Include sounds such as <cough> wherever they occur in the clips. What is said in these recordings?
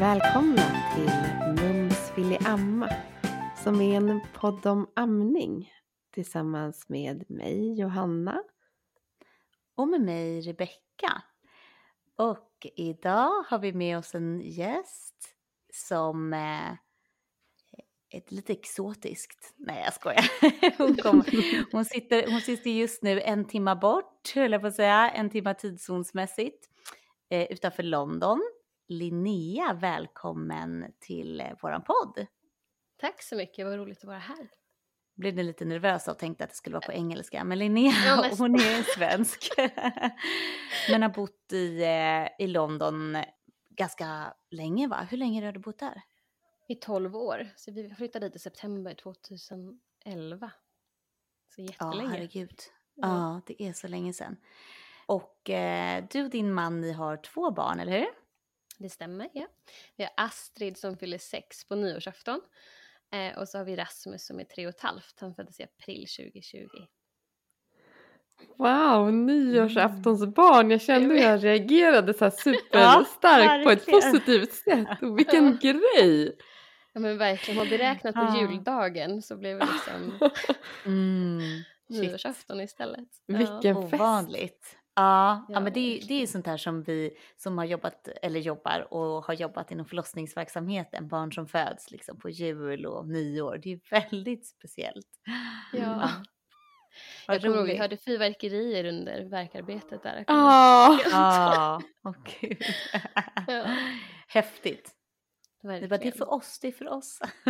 välkomna till Mums vill amma som är en podd om amning tillsammans med mig Johanna. Och med mig Rebecka. Och idag har vi med oss en gäst som eh, är lite exotiskt. Nej jag skojar. <laughs> Hon, kom, hon, sitter, hon sitter just nu en timma bort, höll jag på att säga, en timma tidszonsmässigt eh, utanför London. Linnea, välkommen till eh, våran podd. Tack så mycket, vad roligt att vara här. Blev ni lite nervösa och tänkte att det skulle vara på engelska, men Linnea ja, hon är svensk. <laughs> men har bott i, eh, i London ganska länge va? Hur länge har du bott där? I 12 år, så vi flyttade dit i september 2011. Så jättelänge. Ja, herregud. Ja det är så länge sedan. Och eh, du och din man, ni har två barn, eller hur? Det stämmer, ja. Vi har Astrid som fyller sex på nyårsafton. Eh, och så har vi Rasmus som är tre och ett halvt. Han föddes i april 2020. Wow, nyårsaftonsbarn. Jag kände hur <laughs> jag reagerade så här superstarkt ja, på ett positivt sätt. <laughs> Och vilken ja. grej! Ja men verkligen, har vi räknat på ja. juldagen så blev det liksom <laughs> mm, nyårsafton istället. Vilken fest! Ovanligt. Ja, ja, men det, det är sånt här som vi som har jobbat eller jobbar och har jobbat inom förlossningsverksamheten, barn som föds liksom på jul och nyår. Det är väldigt speciellt. Ja. <laughs> ja. Jag kommer ihåg vi hörde fyrverkerier under verkarbetet där. Ja, <laughs> ah. oh, gud. ja. Häftigt. Det var det är för oss, det är för oss. <laughs>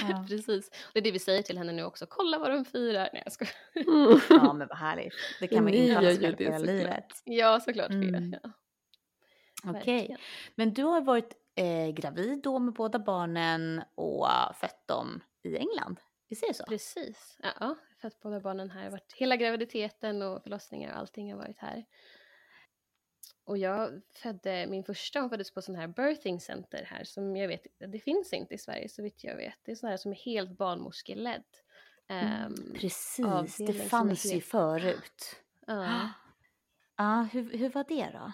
ja. Precis. Det är det vi säger till henne nu också. Kolla vad de firar. Nej jag skojar. Mm. ja men vad härligt. Det kan man inte ha själv hela livet. Ja såklart. Mm. Ja. Okej. Okay. Men du har varit eh, gravid då med båda barnen och fött dem i England. Visst är det så? Precis. Ja, jag har fött båda barnen här. Varit, hela graviditeten och förlossningar och allting har varit här. Och jag födde, min första hon föddes på sån här birthing center här som jag vet, det finns inte i Sverige så vitt jag vet. Det är sån här som är helt barnmorskeledd. Um, Precis, det fanns ju förut. Ja. <gasps> Ja, hur, hur var det då?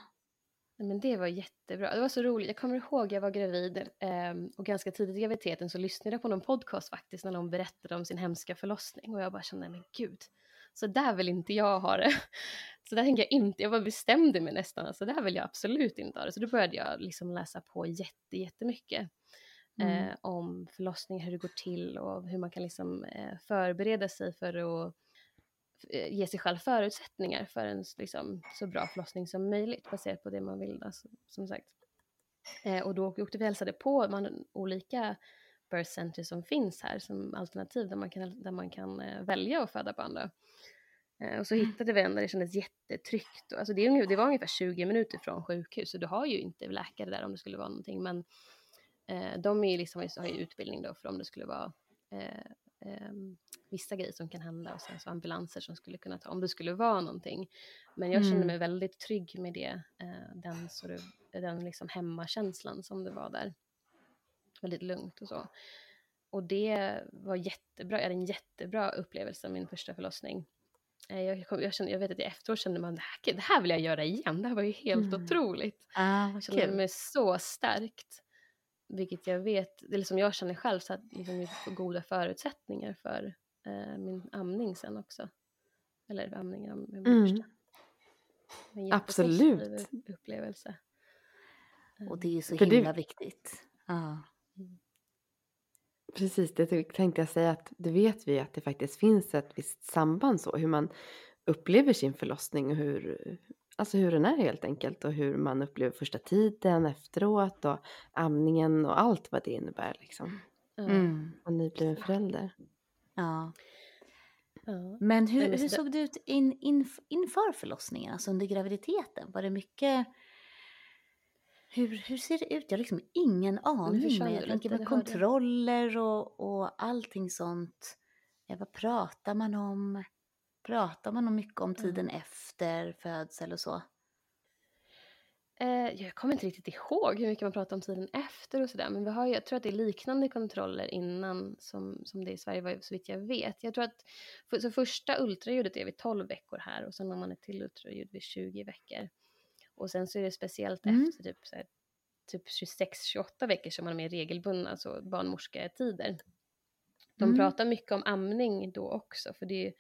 Men det var jättebra. Det var så roligt. Jag kommer ihåg jag var gravid um, och ganska tidigt i graviditeten så lyssnade jag på någon podcast faktiskt när någon berättade om sin hemska förlossning och jag bara kände, men gud, så där vill inte jag ha det. <laughs> Så där tänker jag inte, jag bara bestämde mig nästan, alltså där vill jag absolut inte ha det. Så då började jag liksom läsa på jätte, jättemycket mm. eh, om förlossning, hur det går till och hur man kan liksom eh, förbereda sig för att eh, ge sig själv förutsättningar för en liksom, så bra förlossning som möjligt baserat på det man vill. Alltså, som sagt. Eh, och då åkte vi och hälsade på man, olika birth center som finns här som alternativ där man kan, där man kan eh, välja att föda barn. Då. Eh, och så mm. hittade vi en där det kändes jättetryggt. Alltså det, det var ungefär 20 minuter från sjukhus så du har ju inte läkare där om det skulle vara någonting. Men eh, de är liksom, har ju utbildning då för om det skulle vara eh, eh, vissa grejer som kan hända och sen så ambulanser som skulle kunna ta om det skulle vara någonting. Men jag kände mm. mig väldigt trygg med det, den, så det, den liksom hemmakänslan som det var där. Väldigt lugnt och så. Och det var jättebra, jag hade en jättebra upplevelse min första förlossning. Eh, jag, kom, jag, kände, jag vet att jag efteråt kände man det här, det här vill jag göra igen, det här var ju helt mm. otroligt. Ah, jag kände mig så starkt. Vilket jag vet, eller som jag känner själv, så att liksom, får goda förutsättningar för eh, min amning sen också. Eller amningen av min mm. En Absolut. upplevelse. Och det är ju så för himla det... viktigt. Ah. Precis, det tänkte jag säga att det vet vi att det faktiskt finns ett visst samband så hur man upplever sin förlossning och hur, alltså hur den är helt enkelt och hur man upplever första tiden efteråt och amningen och allt vad det innebär liksom. Mm. Och nybliven förälder. Ja. ja. Men hur, hur såg det ut in, in, inför förlossningen, alltså under graviditeten? Var det mycket hur, hur ser det ut? Jag har liksom ingen aning. Men jag tänker med kontroller och, och allting sånt. Ja, vad pratar man om? Pratar man om mycket om tiden mm. efter födsel och så? Eh, jag kommer inte riktigt ihåg hur mycket man pratar om tiden efter och sådär. Men vi har, jag tror att det är liknande kontroller innan som, som det i Sverige, så vitt jag vet. Jag tror att för, så första ultraljudet är vid 12 veckor här och sen har man ett till ultraljud vid 20 veckor. Och sen så är det speciellt mm. efter typ så här, typ 26-28 veckor som man är mer regelbundna, alltså barnmorsketider. De Mm. pratar mycket om amning då också, för det är ju,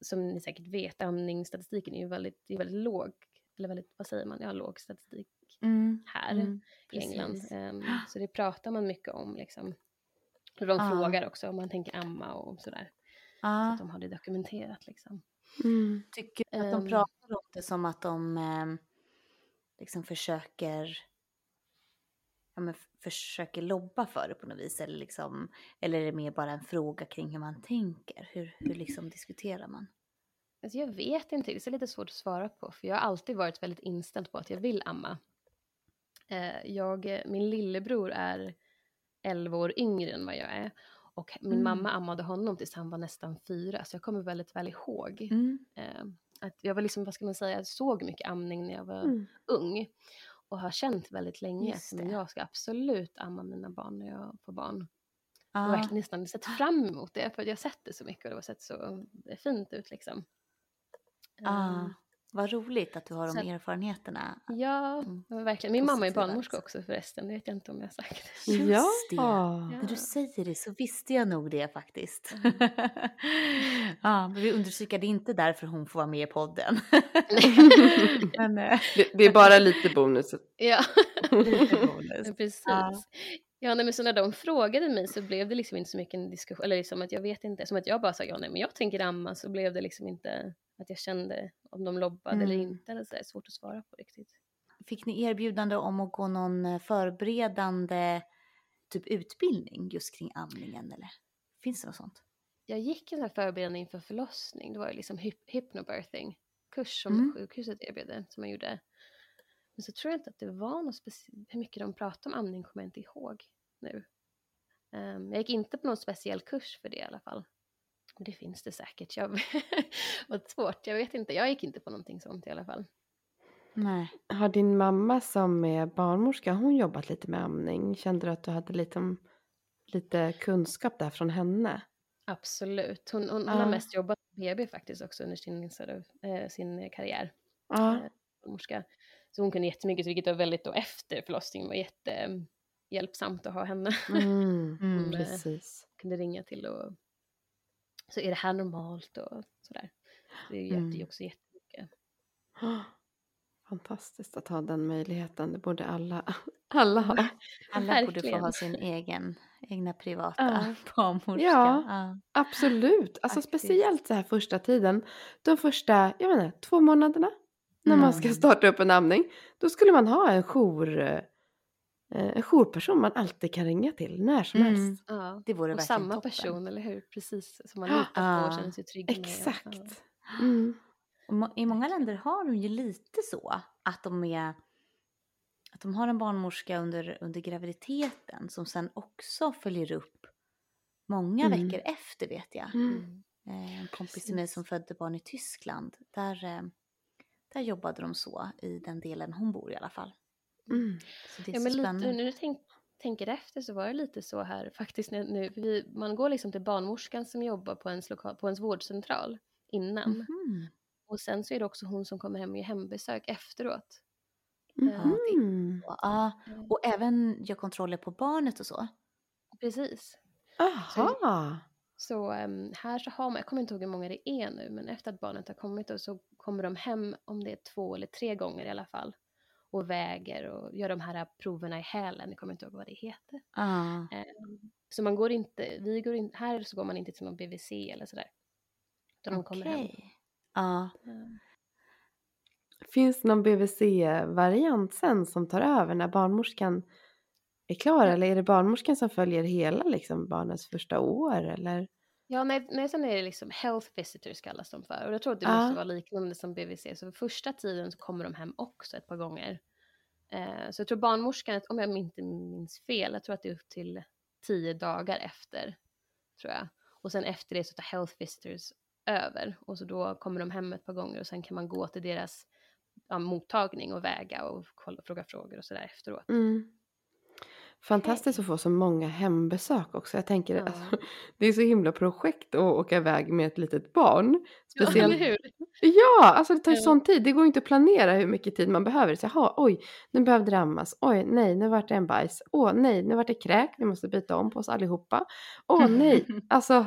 som ni säkert vet, amningsstatistiken är ju väldigt, är väldigt låg, eller väldigt, vad säger man, ja låg statistik Mm. här Mm. i England. Ehm, så det pratar man mycket om liksom. Och de Ja. frågar också om man tänker amma och sådär. Så Ja. att de har det dokumenterat liksom. Mm. Tycker du att de Ehm. pratar om det som att de eh, liksom försöker ja, men försöker lobba för det på något vis? Eller, liksom, eller är det mer bara en fråga kring hur man tänker? Hur, hur liksom diskuterar man? Alltså jag vet inte, det är lite svårt att svara på för jag har alltid varit väldigt inställd på att jag vill amma. Eh, jag, min lillebror är 11 år yngre än vad jag är och min Mm. mamma ammade honom tills han var nästan fyra så jag kommer väldigt väl ihåg Mm. Att jag var liksom, vad ska man säga, jag såg mycket amning när jag var Mm. ung och har känt väldigt länge att men jag ska absolut amma mina barn när jag får barn. Jag har Ja. verkligen nästan sett fram emot det för jag har sett det så mycket och det har sett så fint ut liksom. Ja. Ehm, Vad roligt att du har de att- erfarenheterna. Ja, Mm. verkligen. Min mamma är barnmorska också förresten, det vet jag inte om jag har sagt. Just det. Ja. När du säger det så visste jag nog det faktiskt. Mm. <laughs> ja, men vi understryker det är inte därför hon får vara med i podden. <laughs> men eh, Det, det är bara <laughs> lite bonus. Ja, lite bonus. precis. Ja. Ja, nej, men så när de frågade mig så blev det liksom inte så mycket en diskussion, eller liksom att jag vet inte, som att jag bara sa ja, nej, men jag tänker amma, så blev det liksom inte att jag kände om de lobbade eller Mm. inte, eller så är svårt att svara på riktigt. Fick ni erbjudande om att gå någon eh, förberedande typ utbildning just kring amningen eller? Finns det något sånt? Jag gick en sån här förberedande inför förlossning, det var ju liksom hyp- hypnobirthing, kurs som Mm. sjukhuset erbjöd, som man gjorde. Men så tror jag inte att det var något speciellt, hur mycket de pratade om amning kommer jag inte ihåg nu. Ehm, jag gick inte på någon speciell kurs för det i alla fall. Det finns det säkert, jag <laughs> vad svårt, jag vet inte, jag gick inte på någonting sånt i alla fall. Nej. Har din mamma som är barnmorska, hon jobbat lite med amning? Kände du att du hade lite, lite kunskap där från henne? Absolut, hon, hon, hon Ja. har mest jobbat på BB faktiskt också under sin, eh, sin karriär. Ja. eh, barnmorska. Så hon kunde jättemycket, vilket var väldigt då efter förlossningen var jättehjälpsamt att ha henne. Mm, <laughs> Mm. Hon eh, precis. kunde ringa till och så är det här normalt och sådär. Det hjälpte ju Mm. också jättemycket. <gasps> Fantastiskt att ha den möjligheten. Det borde alla, <laughs> alla ha. Alla borde få ha sin egen, egna privata Ja. <laughs> barnmorska. Ja. Ja. Absolut. Alltså Faktiskt. speciellt så här första tiden. De första, jag inte, två månaderna. När man ska Mm. starta upp en amning. Då skulle man ha en jour, eh, en jourperson man alltid kan ringa till när som Mm. helst. Ja. Det vore Och verkligen samma toppen. person, eller hur? Precis, som man Ja. litar på och känner sig trygg med. och- Ja. Exakt. Mm. Må- I många länder har de ju lite så att de är att de har en barnmorska under, under graviditeten som sen också följer upp många Mm. veckor efter vet jag. Mm. Mm. Eh, en kompis till mig som födde barn i Tyskland, där, eh, där jobbade de så i den delen hon bor i alla fall. Mm. Så det är Ja, så men lite, spännande. när du tänk, tänker efter så var det lite så här faktiskt. Nu, vi, man går liksom till barnmorskan som jobbar på ens, lokal, på ens vårdcentral innan. Mhm. Och sen så är det också hon som kommer hem och gör hembesök efteråt. Eh, Mm. Ja, och även gör kontroller på barnet och så. Precis. Aha. Så ehm, här så har man, jag kommer inte ihåg hur många det är nu, men efter att barnet har kommit då, så kommer de hem om det är två eller tre gånger i alla fall. Och väger och gör de här proverna i hälen, jag kommer inte ihåg vad det heter. Ja. Ehm, så man går inte, vi går in, här så går man inte till någon BVC eller sådär. Utan de kommer hem. Ja. Ehm, Finns det någon BVC-variant sen som tar över när barnmorskan är klar? Eller är det barnmorskan som följer hela liksom, barnets första år? Eller? Ja, nej, nej, sen är det liksom health visitors kallas de för. Och jag tror att det Ja. måste vara liknande som BVC. Så för första tiden så kommer de hem också ett par gånger. Eh, så jag tror barnmorskan, om jag inte minns fel, jag tror att det är upp till tio dagar efter. Tror jag. Och sen efter det så tar health visitors över. Och så då kommer de hem ett par gånger och sen kan man gå till deras ja, mottagning och väga och kolla, fråga frågor och sådär efteråt. Mm. Fantastiskt att få så många hembesök också. Jag tänker, Ja. alltså, <laughs> det är så himla projekt att åka iväg med ett litet barn. Ja, Speciellt, eller hur? ja, alltså det tar ju Ja. sån tid. Det går ju inte att planera hur mycket tid man behöver. Så, jaha, oj, nu behövde det ammas. Oj, nej, nu vart det en bajs. Åh, nej, nu vart det kräk. Vi måste byta om på oss allihopa. Åh, nej, <laughs> alltså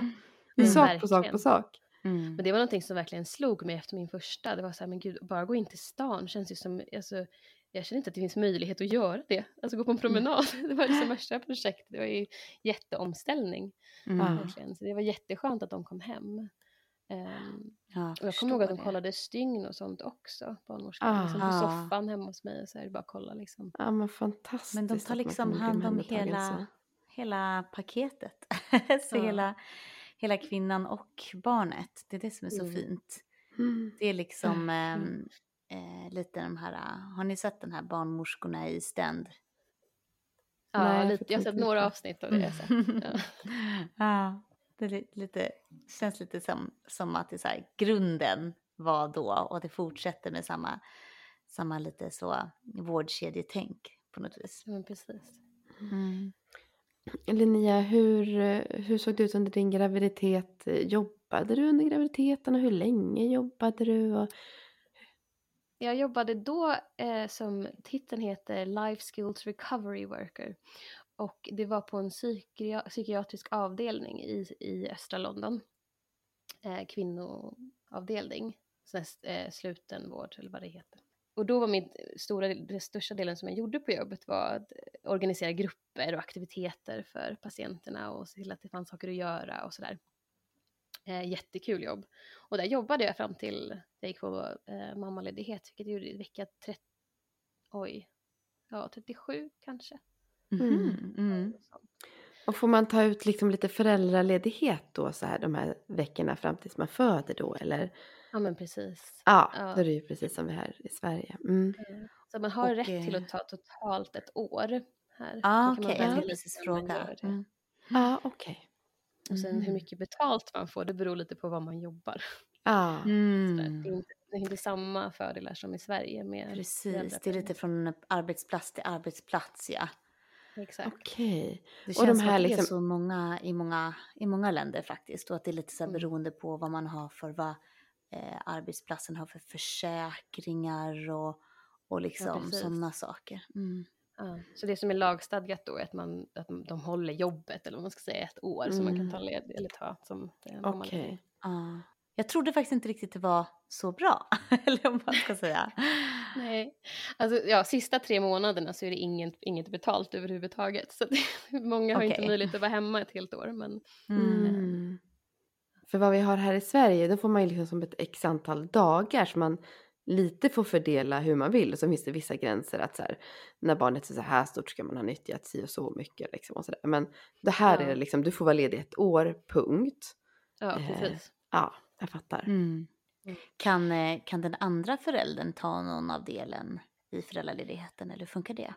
det är Mm, sak på sak på sak. Mm. Men det var någonting som verkligen slog mig efter min första. Det var så här, men gud, bara gå in till stan känns ju som, alltså, jag känner inte att det finns möjlighet att göra det. Alltså gå på en promenad. <laughs> Det var liksom <laughs> värsta projektet. Det var ju jätteomställning. Mm. Verkligen. Så det var jätteskönt att de kom hem. Ehm, Ja, och jag kommer ihåg att de det. kollade stygn och sånt också, barnmorskorna. Liksom på Ah. soffan hemma hos mig och så här, bara kolla liksom. Ja, men fantastiskt. Men de tar liksom hand om hela, så. hela paketet. <laughs> så Ja. hela, hela kvinnan och barnet. Det är det som är så Mm. fint. Mm. Det är liksom Verkligen. Eh, lite de här, har ni sett den här barnmorskorna i ständ? Ja, Nej, jag lite, jag har sett några avsnitt av det. Jag sett. Ja. <laughs> ja, det är li- lite, känns lite som, som att det är så här, grunden var då och det fortsätter med samma, samma lite så vårdkedjetänk på något vis. Ja, precis. Mm. Linnea, hur, hur såg det ut under din graviditet? Jobbade du under graviditeten och hur länge jobbade du? Och... Jag jobbade då eh, som titeln heter Life Skills Recovery Worker. Och det var på en psykia- psykiatrisk avdelning i, i östra London. Eh, kvinnoavdelning. Sån här, eh, slutenvård eller vad det heter. Och då var min eh, stora, den största delen som jag gjorde på jobbet var att eh, organisera grupper och aktiviteter för patienterna och se till att det fanns saker att göra och sådär. Eh, jättekul jobb. Och där jobbade jag fram till jag gick på eh, mammaledighet, vilket jag gjorde i vecka 30, oj, ja 37 kanske. Mhm, mm. och får man ta ut liksom lite föräldraledighet då så här de här veckorna fram tills man föder då eller? Ja men precis. Ja, Ja. då är det ju precis som vi här i Sverige. Mm. Så man har Och, rätt till eh, att ta totalt ett år här. Ah, Då kan man okej, jag tänkte precis fråga. Mm. Ja, okej. Och sen hur Mhm. mycket betalt man får, det beror lite på var man jobbar. Ja, <laughs> Sådär. Mm. Det, är inte, det är inte samma fördelar som i Sverige med Precis, det är lite från arbetsplats till arbetsplats ja. Exakt. okej. Det Och känns de som här att det är liksom- så många i, många i många länder faktiskt och att det är lite så här Mm. beroende på vad man har för vad eh, arbetsplatsen har för försäkringar och, och liksom precis. sådana saker. Mm. Ja. Så det som är lagstadgat då är att, man, att de håller jobbet eller vad man ska säga ett år så man kan Mm. ta led eller ta som eh, Okej. mammaledighet. Ja. Jag trodde faktiskt inte riktigt det var så bra, <laughs> eller om man ska säga. <laughs> Nej, alltså ja, sista tre månaderna så är det inget, inget betalt överhuvudtaget. Så det, <laughs> många har inte Okej. möjlighet att vara hemma ett helt år. Men Mm. Mm. För vad vi har här i Sverige, då får man ju liksom som ett x antal dagar så man lite får fördela hur man vill. Och så finns det vissa gränser att så här, när barnet är så här stort ska man ha nyttjat si och så mycket. Liksom och så där. Men det här Ja. är det liksom, du får vara ledig ett år, punkt. ja, Eh, precis. Ja, jag fattar. Mm. Mm. Kan, eh, kan den andra föräldern ta någon av delen i föräldraledigheten eller hur funkar det?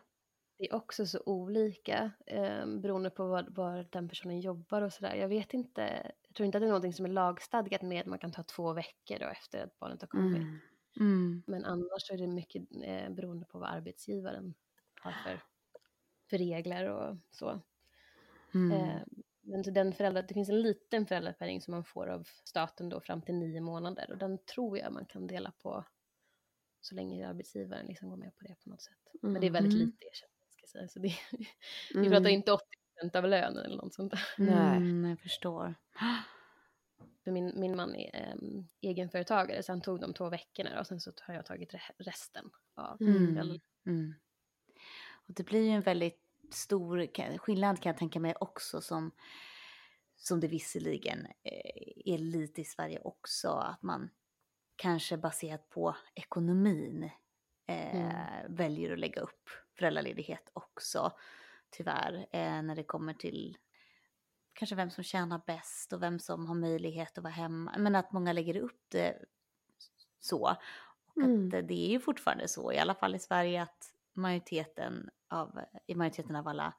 Det är också så olika eh, beroende på var, var den personen jobbar och sådär. Jag vet inte, jag tror inte att det är någonting som är lagstadgat med att man kan ta två veckor då efter att barnet har kommit. Mm. Mm. Men annars är det mycket eh, beroende på vad arbetsgivaren har för, för regler och så. Mm. Eh, men så den föräldrar, det finns en liten föräldrapenning som man får av staten då fram till nio månader och den tror jag man kan dela på så länge arbetsgivaren liksom går med på det på något sätt. Men det är väldigt Mm. lite ersättning ska jag säga. Så det, <laughs> Vi Mm. pratar inte 80% av lönen eller något sånt där. Nej. Mm, jag förstår. För min, min man är ehm, egenföretagare så han tog de två veckorna och sen så har jag tagit re- resten av Mm. Mm. Och det blir ju en väldigt stor skillnad kan jag tänka mig också som, som det visserligen eh, är lite i Sverige också, att man kanske baserat på ekonomin eh, väljer att lägga upp föräldraledighet också. Tyvärr, eh, när det kommer till kanske vem som tjänar bäst och vem som har möjlighet att vara hemma. Men att många lägger upp det så. Och Mm. att det är ju fortfarande så, i alla fall i Sverige, att majoriteten av, i majoriteten av alla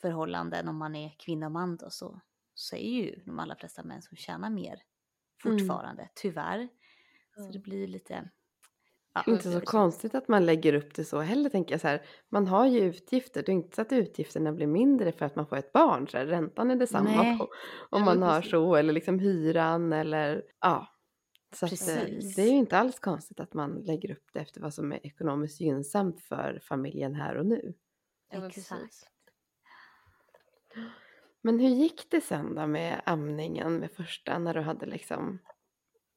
förhållanden, om man är kvinna och man då, så, så är ju de allra flesta män som tjänar mer fortfarande, tyvärr. Så det blir lite, Ja, Inte så konstigt att man lägger upp det så heller tänker jag så här. Man har ju utgifter, det är inte så att utgifterna blir mindre för att man får ett barn. Så här, räntan är detsamma Nej. på, om Ja, man har precis. så eller liksom hyran eller ja. Så att, eh, det är ju inte alls konstigt att man lägger upp det efter vad som är ekonomiskt gynnsamt för familjen här och nu. Ja, Exakt. Men hur gick det sen då med amningen med första när du hade liksom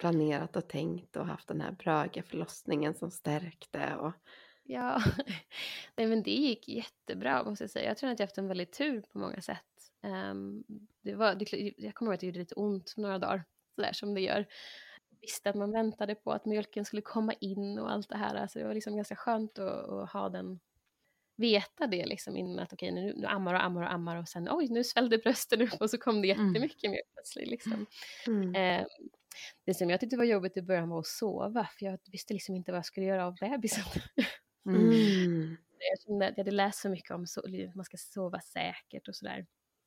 planerat och tänkt och haft den här bröga förlossningen som stärkte och Ja, <laughs> nej men det gick jättebra måste jag säga. Jag tror att jag haft en väldigt tur på många sätt. Ehm, det var, det, jag kommer ihåg att det gjorde lite ont några dagar, sådär som det gör. Visste att man väntade på att mjölken skulle komma in och allt det här. Alltså det var liksom ganska skönt att, att ha den, veta det liksom innan att okej nu, nu ammar och ammar och ammar och sen oj nu svällde brösten upp och så kom det Mm. jättemycket mjölk plötsligt liksom. mm. Ehm, det som jag tyckte var jobbigt i början var att sova för jag visste liksom inte vad jag skulle göra av bebisen. Mm. Mm. <laughs> Jag kände att jag hade läst så mycket om så, att man ska sova säkert och sådär.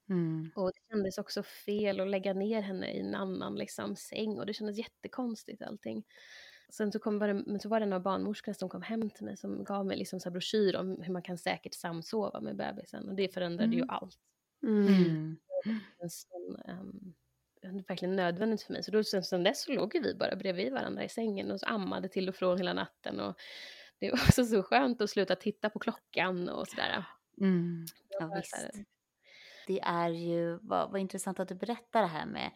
Mm. Och det kändes också fel att lägga ner henne i en annan liksom, säng och det kändes jättekonstigt allting. Sen så, kom, var det, men så var det en av barnmorskorna som kom hem till mig som gav mig liksom så här broschyr om hur man kan säkert samsova med bebisen och det förändrade ju Mm. allt. Mm. Mm. En sån, var verkligen nödvändigt för mig. Så då, sen, sen dess så låg vi bara bredvid varandra i sängen och så ammade till och från hela natten. Och det var också så skönt att sluta titta på klockan och sådär. Mm. Ja, visst. Det är ju, vad, vad intressant att du berättar det här med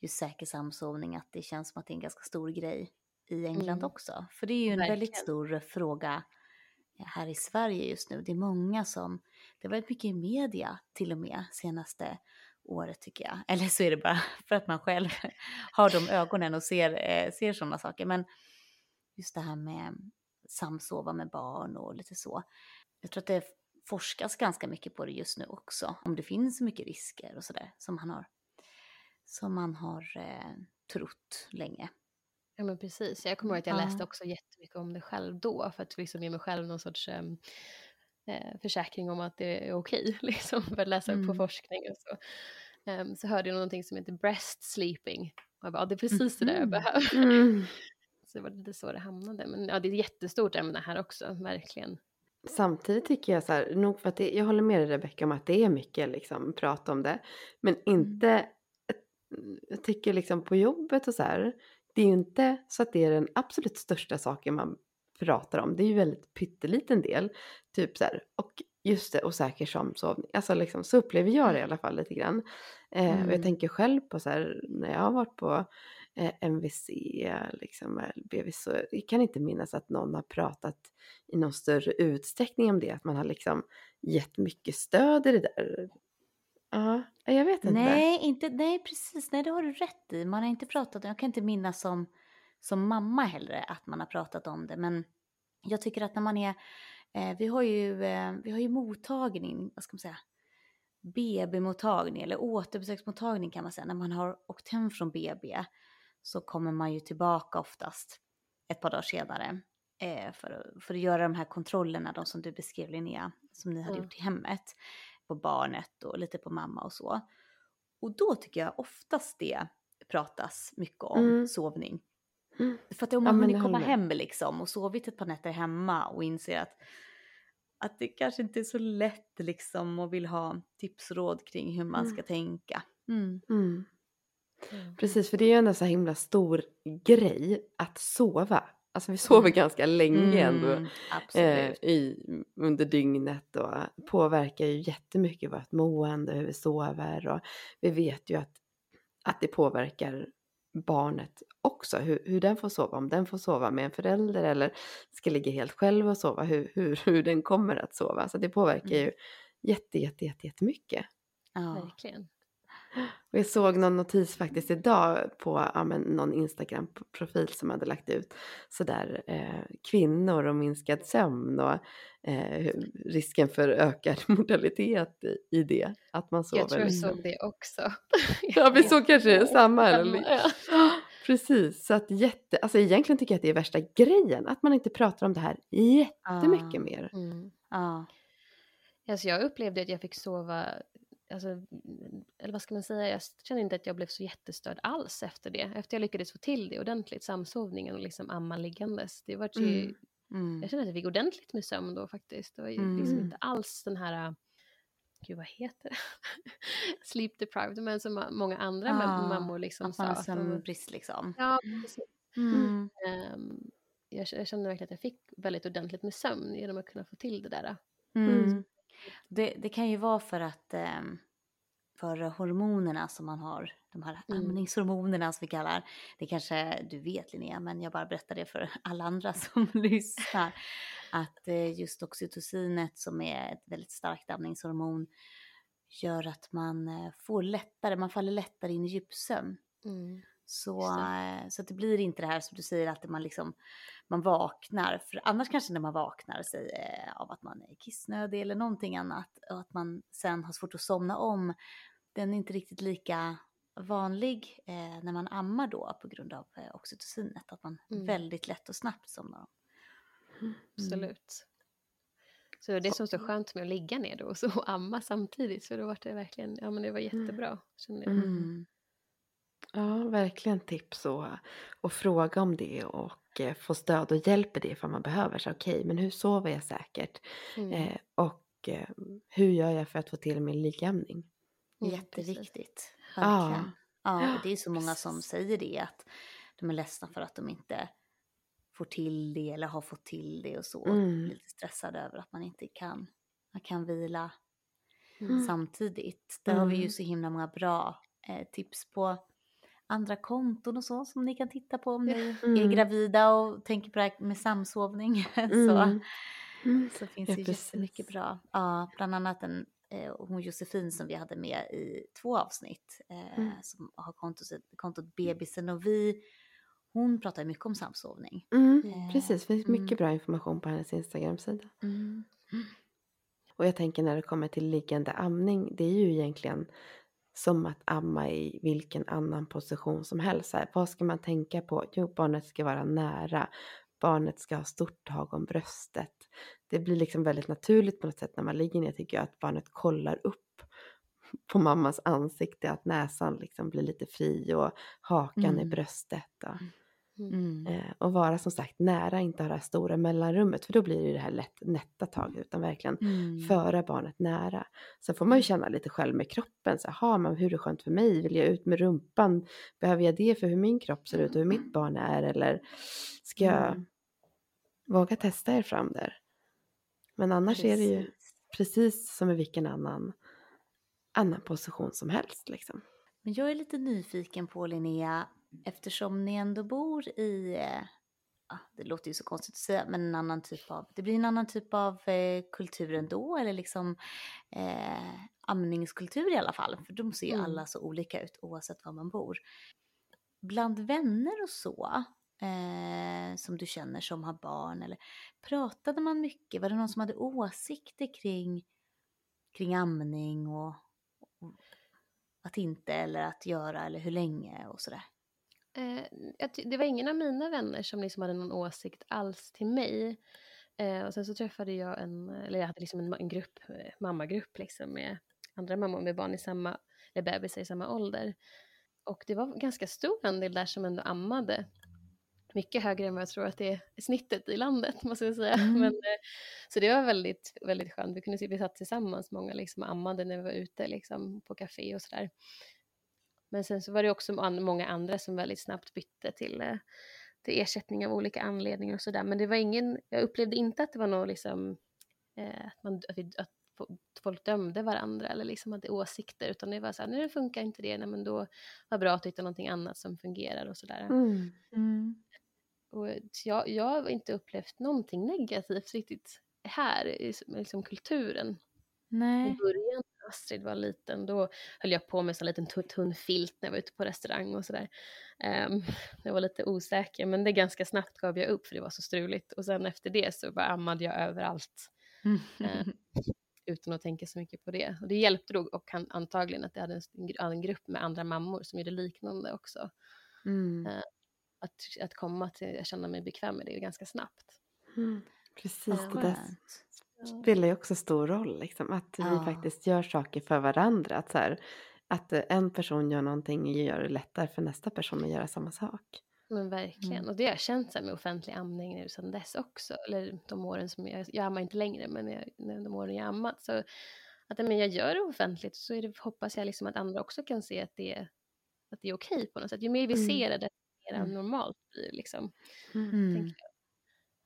just säker samsovning, att det känns som att det är en ganska stor grej i England Mm. också. För det är ju en väldigt Verkligen. stor fråga här i Sverige just nu. Det är många som, det har varit mycket i media till och med senaste året tycker jag. <laughs> Eller så är det bara för att man själv <laughs> har de ögonen och ser, eh, ser sådana saker. Men just det här med samsova med barn och lite så. Jag tror att det forskas ganska mycket på det just nu också. Om det finns så mycket risker och sådär som man har, som man har eh, trott länge. Ja men precis. Jag kommer ihåg att jag Ja. läste också jättemycket om det själv då för att liksom ge mig själv någon sorts em, eh, försäkring om att det är okej. <laughs> Liksom, för att läsa upp på Mm. forskning och så. Em, så hörde jag någonting som heter breast sleeping. Och jag bara, ja, det är precis det där jag Mhm. behöver. Mm. <laughs> Så det var lite så det hamnade. Men ja, det är ett jättestort ämne här också, verkligen. Samtidigt tycker jag så här, nog för att det, jag håller med dig Rebecka om att det är mycket liksom prat om det. Men inte, jag tycker liksom på jobbet och så här, det är ju inte så att det är den absolut största saken man pratar om. Det är ju väldigt pytteliten del. Typ så här, och just det, osäker samsovning. Alltså liksom, så upplever jag det i alla fall lite grann. Eh, och jag Mm. tänker själv på så här, när jag har varit på eh, MVC, liksom, BVC, så jag kan inte minnas att någon har pratat i någon större utsträckning om det. Att man har liksom gett mycket stöd i det där. Ja, jag vet inte. Nej, inte, nej, precis. Nej, det har du rätt i. Man har inte pratat, jag kan inte minnas som, som mamma heller att man har pratat om det. Men jag tycker att när man är, eh, vi har ju, eh, vi har ju mottagning, vad ska man säga, BB-mottagning eller återbesöksmottagning kan man säga. När man har åkt hem från BB så kommer man ju tillbaka oftast ett par dagar senare eh, för, för att göra de här kontrollerna, de som du beskrev Linnea, som ni hade Mm. gjort i hemmet på barnet och lite på mamma och så. Och då tycker jag oftast det pratas mycket om Mm. sovning. Mm. För att om Ja, man men hunnit komma hem liksom och sovit ett par nätter hemma och inser att, att det kanske inte är så lätt liksom och vill ha tips och råd kring hur man Mm. ska tänka. Mm. Mm. Precis, för det är ju ändå så himla stor grej att sova. Alltså vi sover ganska länge ändå Mm, eh, i, under dygnet och påverkar ju jättemycket vårt mående, hur vi sover och vi vet ju att, att det påverkar barnet också, hur, hur den får sova, om den får sova med en förälder eller ska ligga helt själv och sova, hur, hur, <laughs> hur den kommer att sova. Så det påverkar Mm. ju jätte, jätte, jätte, jättemycket. ja. Verkligen. Och jag såg någon notis faktiskt idag på ja, men, någon Instagram-profil som hade lagt ut sådär eh, kvinnor och minskad sömn och eh, risken för ökad <laughs> mortalitet i, i det. Att man sover. Jag tror jag såg det också. <laughs> Ja, vi såg kanske samma. Eller? <gasps> Precis, så att jätte, alltså egentligen tycker jag att det är värsta grejen, att man inte pratar om det här jättemycket Ja. mer. Mm. Ja. Alltså jag upplevde att jag fick sova alltså, eller vad ska man säga, jag känner inte att jag blev så jättestörd alls efter det. Efter jag lyckades få till det ordentligt, samsovningen och liksom amma liggandes. Det var ju, Mm. Mm. jag kände att jag fick ordentligt med sömn då faktiskt. Det var liksom Mm. inte alls den här, gud vad heter det? <laughs> Sleep deprived, men som ma- många andra Ah, mammor liksom Att sa. man har att de var- sömnbrist liksom. Ja, precis. Mm. Ehm, jag, jag kände verkligen att jag fick väldigt ordentligt med sömn genom att kunna få till det där. Mm. Det, det kan ju vara för att ehm, för hormonerna som man har, de här Mm. amningshormonerna som vi kallar, det kanske du vet Linnea, men jag bara berättar det för <laughs> alla andra som <laughs> lyssnar, att eh, just oxytocinet som är ett väldigt starkt amningshormon gör att man eh, får lättare, man faller lättare in i djupsömn. Mm. Så, eh, så att det blir inte det här som du säger att man liksom man vaknar, för annars kanske när man vaknar sig eh, av att man är kissnödig eller någonting annat och att man sen har svårt att somna om, den är inte riktigt lika vanlig eh, när man ammar då på grund av eh, oxytocinet, att man Mm. väldigt lätt och snabbt somnar om. Absolut. Så det är det som är så skönt med att ligga ner då och så och <laughs> amma samtidigt. Så då var det verkligen, ja men det var jättebra. Kände jag. Mm. Ja, verkligen tips och, och fråga om det och få stöd och hjälp i det ifall man behöver. Så okej, men hur sover jag säkert? Mm. Eh, och eh, hur gör jag för att få till min liggämning? Mm. Jätteviktigt. Ja. Verkligen. Ja, och det är så många som säger det att de är ledsna för att de inte får till det eller har fått till det och så. Mm. Lite stressade över att man inte kan, man kan vila Mm. samtidigt. Där har vi ju Mm. så himla många bra eh, tips på andra konton och så som ni kan titta på om ni är Mm. gravida och tänker på det här med samsovning. <laughs> så, Mm. Mm. så finns Ja, det jättemycket bra. Ja, bland annat en, eh, hon Josefin som vi hade med i två avsnitt eh, Mm. som har kontot, kontot Bebisen och vi. Hon pratar ju mycket om samsovning. Mm, Eh, precis, det finns mm. mycket bra information på hennes Instagram-sida. Mm. Och jag tänker när det kommer till liggande amning, det är ju egentligen som att amma i vilken annan position som helst. Här, vad ska man tänka på? Jo, barnet ska vara nära. Barnet ska ha stort tag om bröstet. Det blir liksom väldigt naturligt på något sätt när man ligger ner tycker jag att barnet kollar upp <laughs> på mammas ansikte, att näsan liksom blir lite fri och hakan i Mm. bröstet. Och, Mm. Eh, och vara som sagt nära, inte ha det här stora mellanrummet för då blir det ju det här lätt nätta taget utan verkligen Mm. föra barnet nära. Sen får man ju känna lite själv med kroppen, så här, men hur är det skönt för mig? Vill jag ut med rumpan? Behöver jag det för hur min kropp ser ut och hur mitt barn är? Eller ska jag Mm. våga testa er fram där? Men annars är det ju Precis. precis som i vilken annan, annan position som helst liksom. Men jag är lite nyfiken på Linnea, eftersom ni ändå bor i, eh, ja, det låter ju så konstigt att säga, men en annan typ av, det blir en annan typ av eh, kultur ändå, eller liksom eh, amningskultur i alla fall, för de ser ju Mm. alla så olika ut oavsett var man bor. Bland vänner och så, eh, som du känner som har barn, eller pratade man mycket? Var det någon som hade åsikter kring, kring amning och, och att inte eller att göra eller hur länge och sådär? Eh, det var ingen av mina vänner som liksom hade någon åsikt alls till mig. Eh, och sen så träffade jag en, eller jag hade liksom en, en grupp, eh, mammagrupp liksom med andra mammor med barn i samma, eller bebisar i samma ålder. Och det var ganska stor andel där som ändå ammade. Mycket högre än vad jag tror att det är snittet i landet, <laughs> måste jag säga. Mm. Men, eh, så det var väldigt, väldigt skönt. Vi, kunde, se- vi satt tillsammans, många liksom ammade när vi var ute liksom, på café och sådär. Men sen så var det också många andra som väldigt snabbt bytte till, eh, till ersättning av olika anledningar och sådär. Men det var ingen, jag upplevde inte att det var något liksom, eh, att, man, att, vi, att fo- folk dömde varandra eller liksom hade åsikter, utan det var så här, nu funkar inte det, nej, men då var bra att hitta någonting annat som fungerar och sådär. Mm. Och så jag, jag har inte upplevt någonting negativt riktigt här i liksom kulturen. I Nej. början när Astrid var liten då höll jag på med en liten tunn, filt när jag var ute på restaurang och sådär. Um, <laughs> jag var lite osäker men det ganska snabbt gav jag upp för det var så struligt och sen efter det så bara ammade jag överallt Eh, <laughs> utan att tänka så mycket på det. Och det hjälpte då och kan, antagligen att jag hade en, en, grupp med andra mammor som gjorde liknande också. Mm. Eh, Att, att komma till att känna mig bekväm med det ganska snabbt. Mm. Precis, Ja. det där. Spelar ju också stor roll. Liksom, att Ja. vi faktiskt gör saker för varandra. Att, så här, att eh, en person gör någonting gör det lättare för nästa person att göra samma sak. Men verkligen. Mm. Och det har jag känt så här med offentlig amning nu sedan dess också. Eller de åren som jag, jag ammar inte längre, men jag, de åren jag ammat. Så att men jag gör det offentligt så det, hoppas jag liksom att andra också kan se att det, är- att det är okej på något sätt. Ju mer vi Mm. ser det, desto mer Mm. normalt blir det liksom. Mm.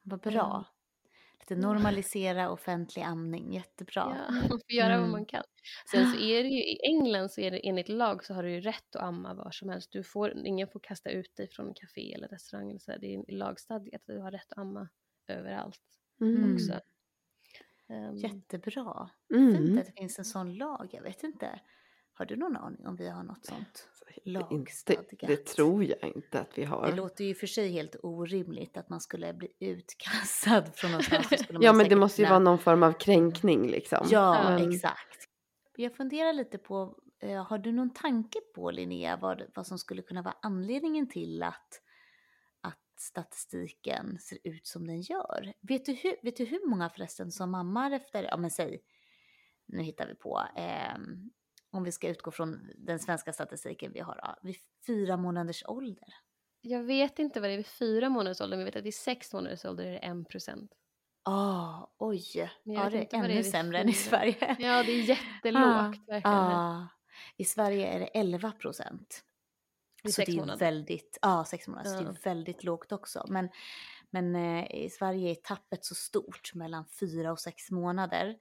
Vad bra. Lite normalisera offentlig amning, jättebra. Ja, <laughs> man får göra vad Mm. man kan. Sen så <gasps> är det ju, i England så är det enligt lag så har du ju rätt att amma var som helst. Du får, ingen får kasta ut dig från en café eller restaurang. Eller så här. Det är lagstadgat att du har rätt att amma överallt Mm. också. Ehm, Jättebra. Mm. Fint att det finns en sån lag. Jag vet inte. Har du någon aning om vi har något sånt? Det, inte, Lagstadgat. det tror jag inte att vi Det har. låter ju för sig helt orimligt att man skulle bli utkastad från någonstans. <laughs> Ja men det måste ju kunna- vara någon form av kränkning liksom. Ja, Men- exakt. Jag funderar lite på, eh, har du någon tanke på Linnea vad, vad som skulle kunna vara anledningen till att, statistiken ser ut som den gör? Vet du, hur, vet du hur många förresten som mammar efter, ja men säg, nu hittar vi på, ehm, om vi ska utgå från den svenska statistiken vi har, vid fyra månaders ålder? Jag vet inte vad det är vid fyra månaders ålder, men jag vet att vid sex månaders ålder är det en procent. Ah, oj, ja det är vad det är ännu sämre än i. Sverige. Ja, det är jättelågt verkligen. Ah, I Sverige är det 11 procent. Så sex det är månader. väldigt, ja sex månader, så det Ja. är väldigt lågt också. Men, men eh, i Sverige är tappet så stort mellan fyra och sex månader.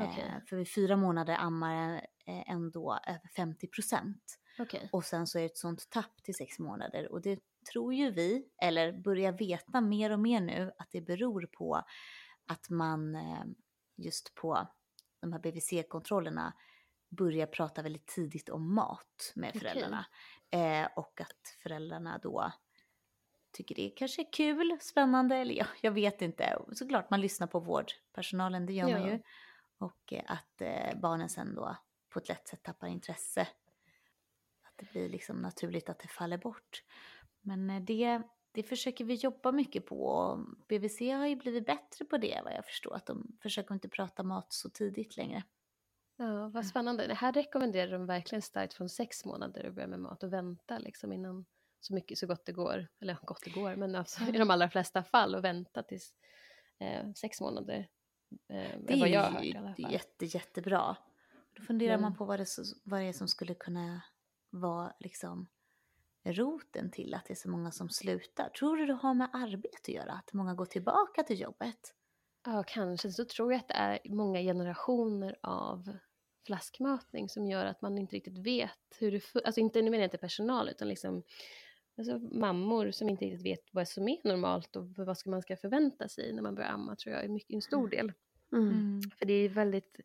Okej. Eh, för vid fyra månader ammar eh, ändå över 50 procent. Okej. Och sen så är det ett sånt tapp till sex månader. Och det tror ju vi, eller börjar veta mer och mer nu, att det beror på att man eh, just på de här BVC-kontrollerna börjar prata väldigt tidigt om mat med föräldrarna. Eh, och att föräldrarna då tycker det kanske är kul, spännande, eller ja, jag vet inte. Såklart man lyssnar på vårdpersonalen, det gör man Ja. ju. Och eh, att eh, barnen sen då på ett lätt sätt tappar intresse. Att det blir liksom naturligt att det faller bort. Men eh, det, det försöker vi jobba mycket på. och BVC har ju blivit bättre på det vad jag förstår. Att de försöker inte prata mat så tidigt längre. Ja, vad spännande. Det här rekommenderar de verkligen starkt från sex månader att börja med mat och vänta liksom innan så mycket så gott det går. Eller gott det går, men alltså, i de allra flesta fall och vänta tills eh, sex månader. Eh, Det vad jag har hört i alla fall. jätte, jättebra. Då funderar Men- man på vad det, vad det är som skulle kunna vara liksom roten till att det är så många som slutar. Tror du det har med arbete att göra? Att många går tillbaka till jobbet? Ja, kanske. Så tror jag att det är många generationer av flaskmatning som gör att man inte riktigt vet hur det... fu- Alltså inte, nu menar jag inte personal, utan liksom alltså mammor som inte riktigt vet vad som är normalt och vad ska man ska förvänta sig när man börjar amma, tror jag är mycket, en stor del. Mm. För det är väldigt,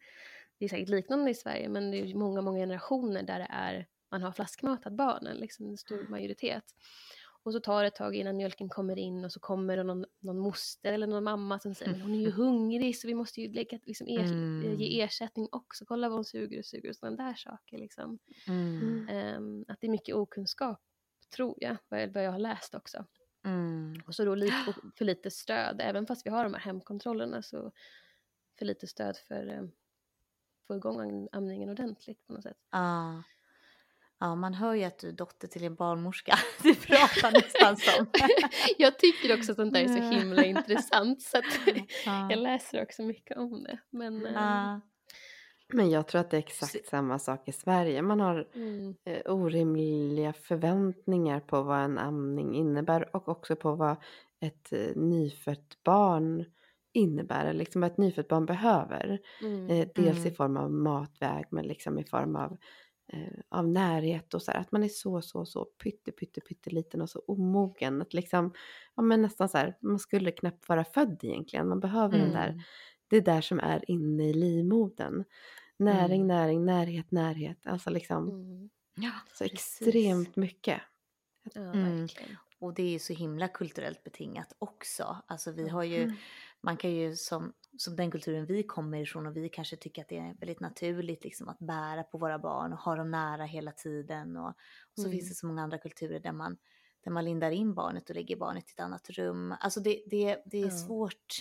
det är säkert liknande i Sverige, men det är många, många generationer där det är, man har flaskmatat barnen, liksom en stor majoritet. Och så tar det ett tag innan mjölken kommer in och så kommer det någon, någon moster eller någon mamma som säger men hon är ju hungrig så vi måste ju lägga, liksom, er, Mm. ge ersättning också, kolla vad hon suger och suger och sådana där saker. Liksom. Mm. Ehm, att det är mycket okunskap, tror jag, vad, jag har läst också. Mm. Och så då lite, <gasps> för lite stöd, även fast vi har de här hemkontrollerna så för lite stöd för eh, få igång am- amningen ordentligt på något sätt. Ja. ja, man hör ju att du är dotter till en barnmorska. <laughs> Du pratar nästan som. <laughs> jag tycker också att sånt där är så himla intressant så att <laughs> Ja. jag läser också mycket om det. Men, Ja. Men jag tror att det är exakt samma sak i Sverige. Man har mm, eh, orimliga förväntningar på vad en amning innebär och också på vad ett eh, nyfött barn innebär, eller liksom vad ett nyfött barn behöver. mm, Eh, dels Mm. i form av matväg men liksom i form av, eh, av närhet och så här, att man är så, så, så pytte, pytte, pytteliten och så omogen. Att liksom, ja men nästan så här, man skulle knappt vara född egentligen. Man behöver den där, Mm. det där som är inne i livmodern. Näring, Mm. näring, närhet, närhet. Alltså liksom mm, Ja, så precis. extremt mycket. ja, Mm. verkligen. Och det är ju så himla kulturellt betingat också. Alltså vi har ju, Mm. man kan ju som, som den kulturen vi kommer ifrån och vi kanske tycker att det är väldigt naturligt liksom att bära på våra barn och ha dem nära hela tiden. Och, och så Mm. finns det så många andra kulturer där man, där man lindar in barnet och lägger barnet i ett annat rum. Alltså det, det, det är Ja. svårt.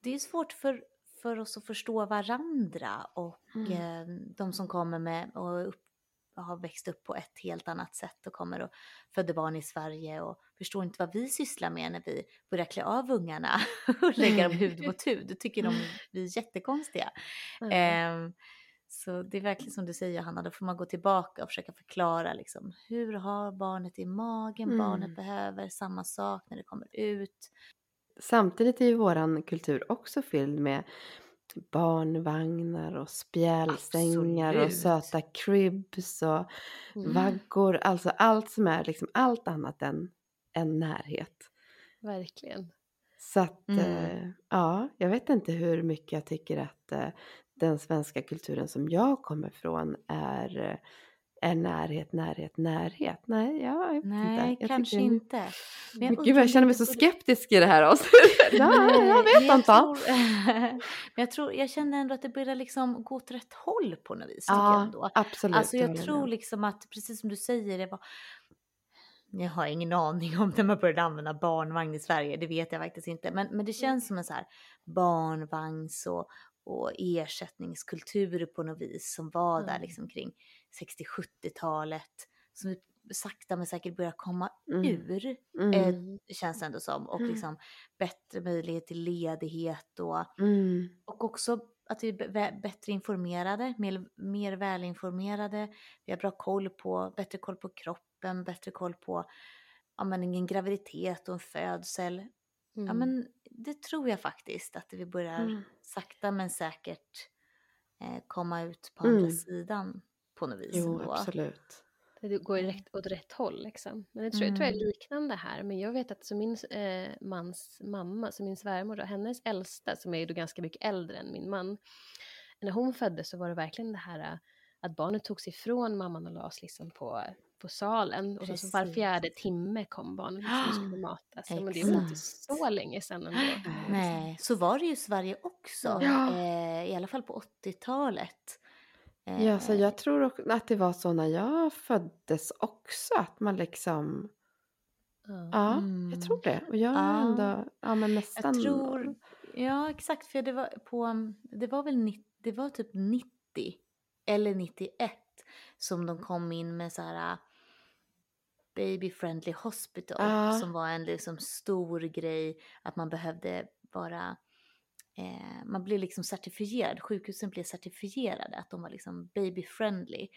det är svårt för, för oss att förstå varandra och Mm. eh, de som kommer med och upp, har växt upp på ett helt annat sätt och kommer och födde barn i Sverige och förstår inte vad vi sysslar med när vi börjar klä av ungarna <laughs> och lägga dem hud mot hud. Då tycker de <laughs> vi är jättekonstiga. Ja. Ehm, så det är verkligen som du säger Hanna, då får man gå tillbaka och försöka förklara liksom, hur har barnet i magen, Mm. barnet behöver samma sak när det kommer ut. Samtidigt är ju våran kultur också fylld med barnvagnar och spjälsängar och söta cribs och Mm. vaggor. Alltså allt som är liksom allt annat än, än närhet. Verkligen. Så att Mm. eh, ja, jag vet inte hur mycket jag tycker att eh, den svenska kulturen som jag kommer från är, eh, är närhet, närhet, närhet. Nej, ja, jag vet Nej, inte. Jag kanske tycker- inte. Men undrar Gud, jag känner mig så skeptisk i det här avsnittet. <laughs> ja, jag vet men inte. Tror, men <laughs> jag, tror, jag känner ändå att det börjar liksom gå åt rätt håll på något vis. jag Ja, ändå. absolut. Alltså jag med tror om. liksom att, precis som du säger, det var... Jag har ingen aning om när man började använda barnvagn i Sverige, det vet jag faktiskt inte. Men, men det känns som en så här barnvagns och, och ersättningskultur på något vis som var där Mm. liksom kring 60-70-talet. Som vi sakta men säkert börjar komma Mm. ur, Mm. eh, känns det ändå som. Och Mm. liksom bättre möjlighet till ledighet och Mm. och också att vi är bä- bättre informerade, mer, mer välinformerade. Vi har bra koll på, bättre koll på kroppen, bättre koll på ja, men en graviditet och en födsel. Ja, Mm. men det tror jag faktiskt att vi börjar Mm. sakta men säkert eh, komma ut på andra Mm. sidan på något vis. Jo, ändå. absolut. Det går ju rätt, åt rätt håll liksom. Men det tror, jag tror jag är Mm. liknande här. Men jag vet att så min eh, mans mamma, så min svärmor då, hennes äldsta som är ju då ganska mycket äldre än min man. När hon föddes så var det verkligen det här eh, att barnet togs ifrån mamman och lades liksom på, på salen. Och så, så var Precis. fjärde timme kom barnet liksom och skulle <gasps> matas. Ja, men det var inte så länge sedan ändå. Nej, så var det ju i Sverige också. Ja. Eh, I alla fall på 80-talet. Ja, så Eh, jag tror också att det var så när jag föddes också. Att man liksom, Ja. ja, Mm. jag tror det. Och jag Ja. ändå, ja men nästan. Jag tror, ja exakt, för det var på, det var väl 90, det var typ 90 eller 91 som de kom in med så här Baby Friendly Hospital Ja. som var en liksom stor grej att man behövde vara eh, man blev liksom certifierad, sjukhusen blev certifierade att de var liksom baby friendly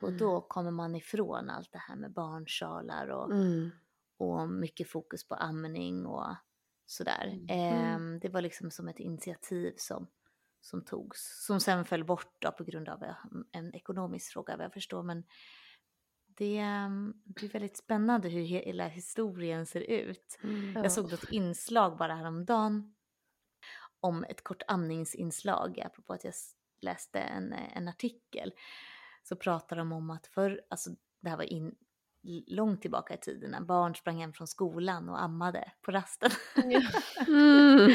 och Mm. då kommer man ifrån allt det här med barnsalar och Mm. och mycket fokus på amning och sådär. Mm. Ehm, det var liksom som ett initiativ som, som togs, som sen föll bort då på grund av eh, en ekonomisk fråga vad jag förstår. Men det, ehm, det är väldigt spännande hur hela historien ser ut. Mm. Ja. Jag såg ett inslag bara häromdagen om ett kort amningsinslag, apropå att jag läste en, en artikel. Så pratar de om att förr, alltså det här var in, långt tillbaka i tiden när barn sprang hem från skolan och ammade på rasten. <laughs> Mm.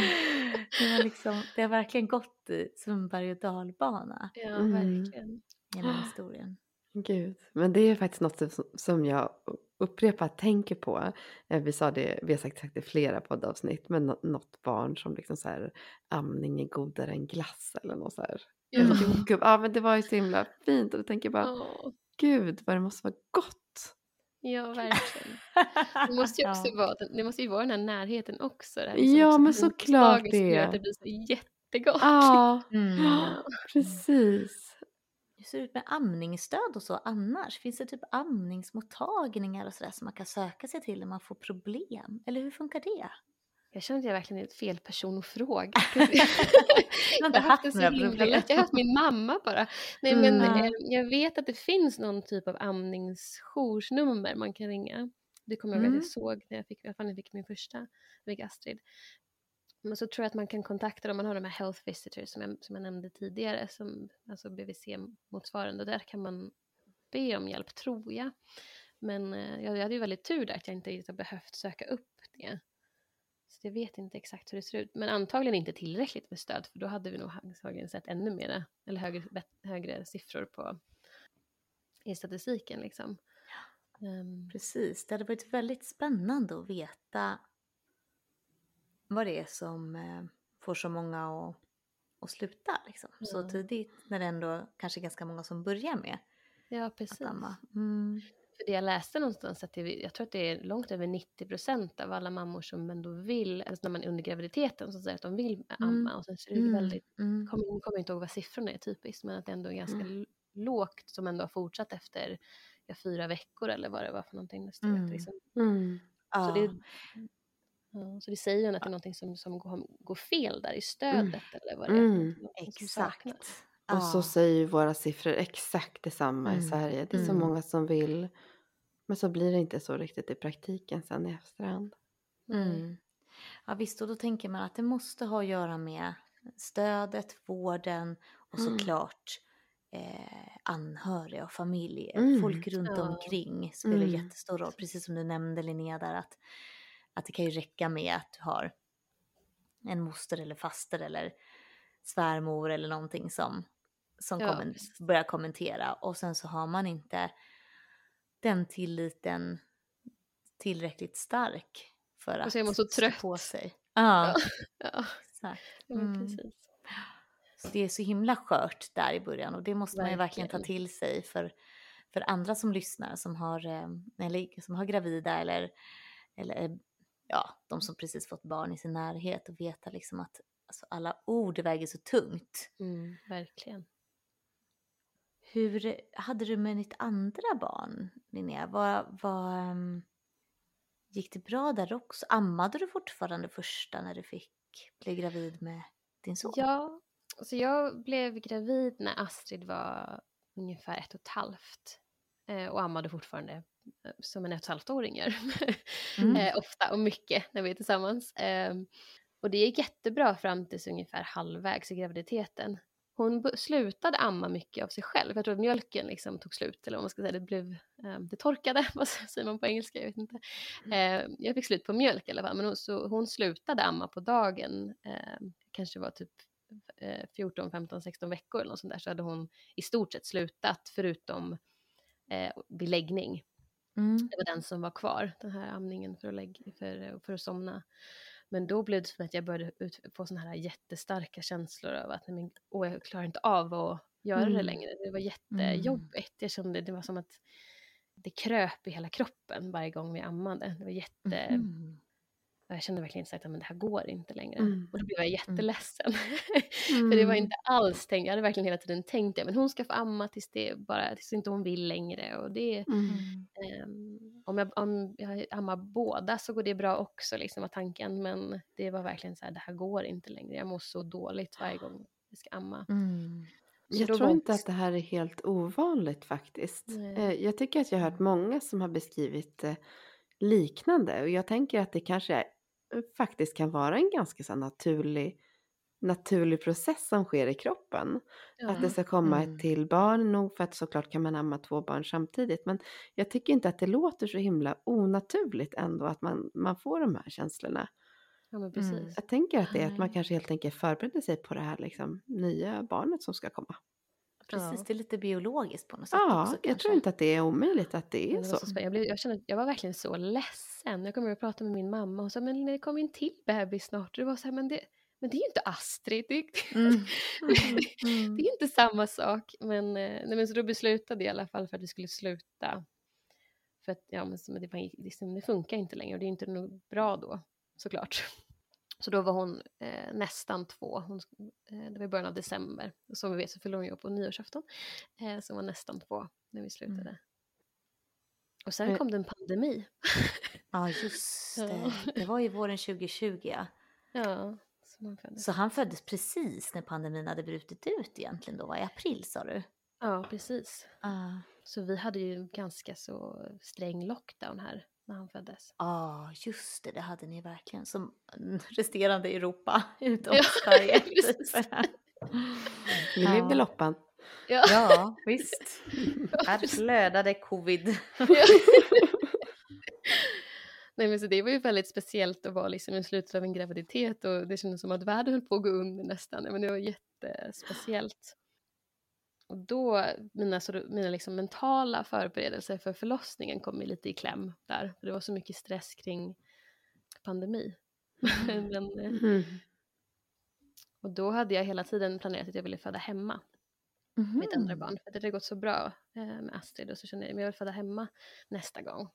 det, var liksom, det har verkligen gått i som en berg och dalbana Ja, Mm. verkligen. genom historien. Gud, men det är faktiskt något som jag upprepat tänker på. Eh, Vi sa det, vi har sagt, sagt det i flera poddavsnitt, men nå- något barn som liksom så här amning är godare än glass eller något så här. Ja. Ja, men det var ju så himla fint och då tänker jag bara, Åh, gud vad det måste vara gott. ja, verkligen. Det måste ju <laughs> också Ja. vara, den- det måste ju vara den här närheten också. Det här Ja, också men såklart inslaget som gör det. att det blir så jättegott. Ja, <laughs> Mm. precis. Hur ser det ut med amningsstöd och så annars? Finns det typ amningsmottagningar och sådär som man kan söka sig till när man får problem? Eller hur funkar det? Jag känner att jag verkligen är fel person att fråga. <laughs> <laughs> Jag har haft några problem. Jag har haft min mamma bara. Nej, men Mm. eh, jag vet att det finns någon typ av amningsjoursnummer man kan ringa. Det kommer jag ihåg att Mm. jag såg när jag fick, jag fick min första, jag fick Astrid. Men så tror jag att man kan kontakta dem, man har de här health visitors som jag, som jag nämnde tidigare, som, alltså BVC-motsvarande, och där kan man be om hjälp, tror jag. Men eh, jag, jag hade ju väldigt tur där att jag inte har behövt söka upp det. Så jag vet inte exakt hur det ser ut. Men antagligen inte tillräckligt med stöd för då hade vi nog antagligen sett ännu mera, eller högre, högre siffror på, i statistiken. Liksom. Ehm, Precis, det hade varit väldigt spännande att veta vad det är som eh, får så många att, att sluta liksom. så Ja. tidigt när det ändå kanske är ganska många som börjar med Ja, precis. Mm. För det jag läste någonstans att det, jag tror att det är långt över 90 procent av alla mammor som ändå vill, alltså när man är under graviditeten så säger att de vill amma Mm. och sen så är det Mm. väldigt, Mm. kommer, kommer inte ihåg vad siffrorna är typiskt men att det ändå är ganska Mm. lågt som ändå har fortsatt efter ja, fyra veckor eller vad det var för någonting. Det stod Mm. liksom, Mm. Så, det, ja, så det säger ju att det är någonting som, som går, går fel där i stödet eller vad det är. Mm. Exakt. Och så säger ju våra siffror exakt detsamma i Mm. Sverige. Det är så Mm. många som vill. Men så blir det inte så riktigt i praktiken sen i efterhand. Mm. Ja visst, och då tänker man att det måste ha att göra med stödet, vården och Mm. såklart eh, anhöriga och familj. Mm. Folk runt Ja. omkring spelar Mm. jättestor roll. Precis som du nämnde Linnea där att, att det kan ju räcka med att du har en moster eller faster eller svärmor eller någonting som, som Ja, kommer, precis. börjar kommentera och sen så har man inte den tilliten tillräckligt stark för Och att så är man så trött. på sig. <laughs> Ja, Ja, <laughs> ja Mm. precis. Så det är så himla skört där i början och det måste man ju verkligen ta Verkligen. till sig för, för andra som lyssnar som har, eh, eller, som har gravida eller, eller ja, de som precis fått barn i sin närhet och veta liksom att alltså, alla ord väger så tungt. Mm, verkligen. Hur hade du med ditt andra barn, Linnea? Vad, vad, ehm, gick det bra där också? Ammade du fortfarande första när du fick bli gravid med din son? Ja, så jag blev gravid när Astrid var ungefär ett och ett halvt. Eh, och ammade fortfarande som en ett och ett halvt-åring gör. Mm. <laughs> eh, ofta och mycket när vi är tillsammans. Eh, och det gick jättebra fram tills ungefär halvvägs i graviditeten. Hon slutade amma mycket av sig själv. Jag tror att mjölken liksom tog slut, eller vad man ska säga. Det, blev, eh, det torkade, <laughs> vad säger man på engelska? Jag vet inte. Eh, jag fick slut på mjölk i alla fall, men hon, så hon slutade amma på dagen. Eh, kanske var typ eh, 14, 15, 16 veckor eller något sånt där, så hade hon i stort sett slutat, förutom eh, vid läggning. Mm. Det var den som var kvar, den här amningen för att, lägg, för, för att somna. Men då blev det som att jag började ut, få såna här jättestarka känslor av att men, åh, jag klarar inte av att göra det Mm. längre. Det var jättejobbigt. Jag kände det var som att det kröp i hela kroppen varje gång vi ammade. Det var jätte... Mhm. Och Jag kände verkligen att men det här går inte längre. Mm. Och då blev jag jätteledsen. Mm. <laughs> För det var inte alls tänkt, jag hade verkligen hela tiden tänkt det, men hon ska få amma tills, det bara, tills inte hon vill längre. Och det, Mm. Mm. Ehm, om, jag, om jag ammar båda så går det bra också, liksom, var tanken. Men det var verkligen så här, det här går inte längre. Jag mår så dåligt varje gång jag ska amma. Mm. Jag tror inte att det här är helt ovanligt faktiskt. Nej. Eh, Jag tycker att jag har hört många som har beskrivit eh, liknande och jag tänker att det kanske är, eh, faktiskt kan vara en ganska så naturlig, naturlig process som sker i kroppen. Att det ska komma Mm. till barn, nog för att såklart kan man amma två barn samtidigt. Men jag tycker inte att det låter så himla onaturligt ändå att man, man får de här känslorna. Ja, men precis. Mm. Jag tänker att det är att man kanske helt enkelt förbereder sig på det här liksom, nya barnet som ska komma. Precis, Ja. det är lite biologiskt på något sätt Ja, också jag kanske. tror inte att det är omöjligt att det är det så. så jag, blev, jag, kände, jag var verkligen så ledsen. Jag kommer att prata med min mamma och sa, men det kommer ju en till bebis snart. Det var så här, men det, men det är ju inte Astrid. Det, <laughs> Mm. det är inte samma sak. Men, eh, nej, men så då beslutade jag i alla fall för att vi skulle sluta. För att ja, men, det, liksom, det funkar inte längre och det är inte nog bra då såklart. Så då var hon eh, nästan två. Hon, eh, det var i början av december. Och som vi vet så fyllde hon ju på nyårsafton. Eh, så hon var nästan två när vi slutade. Mm. Och sen kom det en pandemi. Ja, just <laughs> det. Det var ju våren 2020. ja. Så han föddes precis när pandemin hade brutit ut egentligen då, va? i april sa du? Ja, precis. Ja, Så vi hade ju ganska så sträng lockdown här när han föddes. ah, just det, det hade ni verkligen som <laughs> resterande Europa <laughs> utom Ja, Sverige. <laughs> Vi Ja. levde loppan. Ja. Ja, visst. Här flödade covid. Nej, men så det var ju väldigt speciellt att vara liksom i slutet av en graviditet och det kändes som att världen höll på att gå under nästan. Men det var jättespeciellt. Och då, mina, så, mina liksom mentala förberedelser för förlossningen kom lite i kläm där. För det var så mycket stress kring pandemi. <laughs> men, eh, Mm. Och då hade jag hela tiden planerat att jag ville föda hemma mitt andra barn. För det hade gått så bra eh, med Astrid och så kände jag att jag vill föda hemma nästa gång.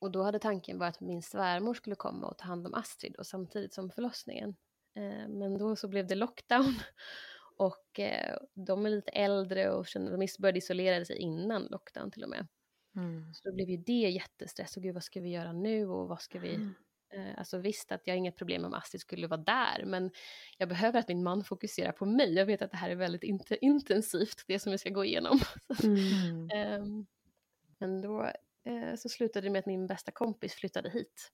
Och då hade tanken varit att min svärmor skulle komma och ta hand om Astrid och samtidigt som förlossningen. Eh, men då så blev det lockdown och eh, de är lite äldre och kände, de började isolera sig innan lockdown till och med. Mm. Så då blev ju det jättestress och gud vad ska vi göra nu och vad ska vi Mm. Eh, Alltså visst att jag har inget problem om Astrid skulle vara där men jag behöver att min man fokuserar på mig. Jag vet att det här är väldigt int- intensivt det som vi ska gå igenom. <laughs> Mm. Mm. Ehm, men då eh, så slutade det med att min bästa kompis flyttade hit.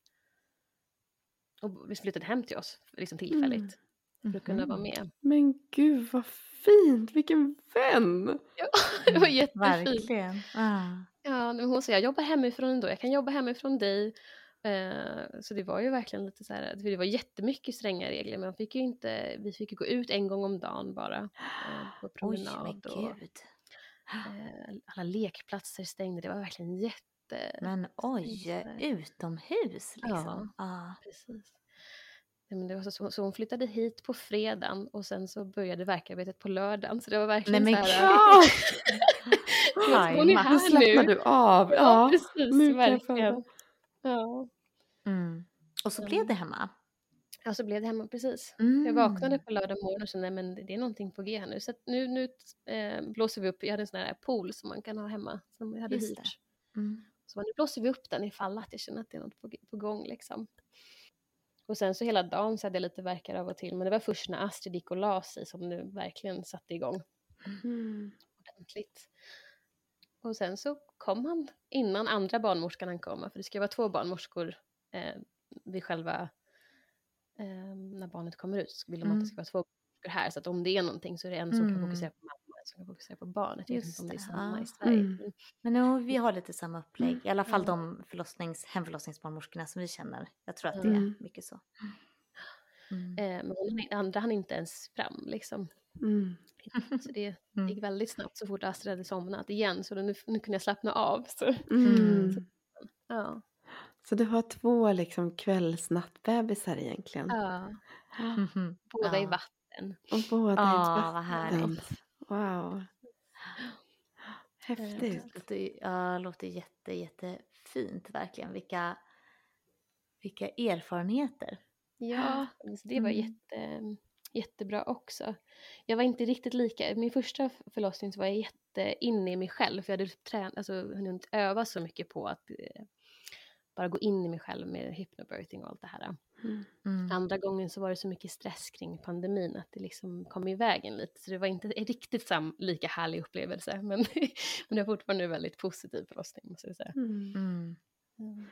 Och vi flyttade hem till oss liksom tillfälligt för att kunna vara Mhm. med. Men gud vad fint, vilken vän! <laughs> det var jättefint. Verkligen. Ah. Ja, hon sa jag jobbar hemifrån ändå, jag kan jobba hemifrån dig. Eh, så det var ju verkligen lite så här, det var jättemycket stränga regler men man fick ju inte, vi fick ju gå ut en gång om dagen bara eh, på <gasps> Oj, men promenad och gud. eh, <gasps> alla lekplatser stängde, det var verkligen jätte... Men oj, utomhus liksom. Ja. Precis. Men det var så, så hon flyttade hit på fredagen och sen så började verkarbetet på lördagen så det var verkligen Nej, men så här, <laughs> Ja! hon är här nu. du av. Ja, Ja, precis, verkligen. Ja. Mm. Och så Mm. blev det hemma. ja, så blev det hemma precis. Mm. Jag vaknade på lördag morgon och kände men det är någonting på G här nu. Så nu, nu eh, blåser vi upp, jag hade en sån här pool som man kan ha hemma som jag hade Just hyrt. Mm. Så nu blåser vi upp den ifall att jag känner att det är något på, på gång liksom. Och sen så hela dagen så hade jag lite verkar av och till men det var först när Astrid gick och la sig som det verkligen satte igång Mm. ordentligt. Och sen så kom han innan andra barnmorskan han kom, för det ska vara två barnmorskor eh, vid själva, eh, när barnet kommer ut, så vill de att Mm. det ska vara två barnmorskor här, så att om det är någonting så är det en som kan Mm. fokusera på mamma kan fokusera på barnet. Jag vet Just inte om det är samma i Sverige. Mm. Men, no, vi har lite samma upplägg. I alla fall Ja. de förlossnings, hemförlossningsbarnmorskorna som vi känner. Jag tror att det Mm. är mycket så. Mm. eh, men hon, andra han inte ens fram liksom. Mm. <laughs> Så det Mm. gick väldigt snabbt så fort Astrid hade somnat igen, så nu, nu kunde jag slappna av. Så, Mm. ja. Så du har två liksom kvällsnattbebisar egentligen? ja, <gasps> Mhm. båda i Ja. vatten. Och båda Ja, i vad vatten. härligt. Wow. Eh, Häftigt. Det låter, ja, låter jätte, jättefint verkligen. Vilka, vilka erfarenheter. Ja, så det var Mm. jätte, jättebra också. Jag var inte riktigt lika, min första förlossning så var jag jätte inne i mig själv för jag hade tränat, alltså hunnit öva så mycket på att eh, bara gå in i mig själv med hypnobirthing och allt det här. Mm. Mm. Andra gången så var det så mycket stress kring pandemin att det liksom kom i vägen lite så det var inte riktigt sam, lika härlig upplevelse <laughs> men, men det var fortfarande en väldigt positiv förlossning måste jag säga. Mm. Mm.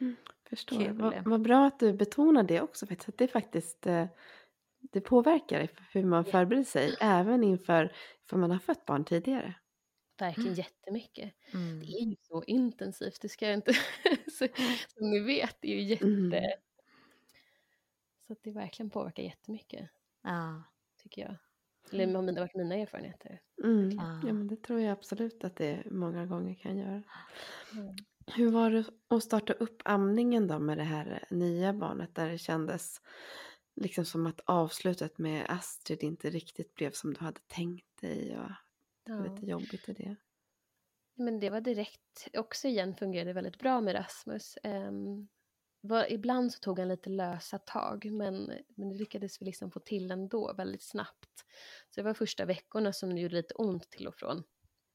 Mm. Förstår. Vad, vad bra att du betonar det också faktiskt. Att det faktiskt eh, det påverkar hur man förbereder sig. Även inför för man har fött barn tidigare. Verkligen Mm. jättemycket. Mm. Det är ju så intensivt, det ska jag inte... <laughs> så, som ni vet, det är ju jätte... Mm. Så att det verkligen påverkar jättemycket, Ja. tycker jag. Eller har mina, varit mina erfarenheter. Mm. Ja. Ja, men det tror jag absolut att det många gånger kan göra. Mm. Hur var det att starta upp amningen då med det här nya barnet där det kändes liksom som att avslutet med Astrid inte riktigt blev som du hade tänkt dig och Ja. lite jobbigt i det. Men det var direkt, också igen fungerade väldigt bra med Rasmus. Um, var, ibland så tog han lite lösa tag men, men det lyckades vi liksom få till ändå väldigt snabbt. Så det var första veckorna som det gjorde lite ont till och från.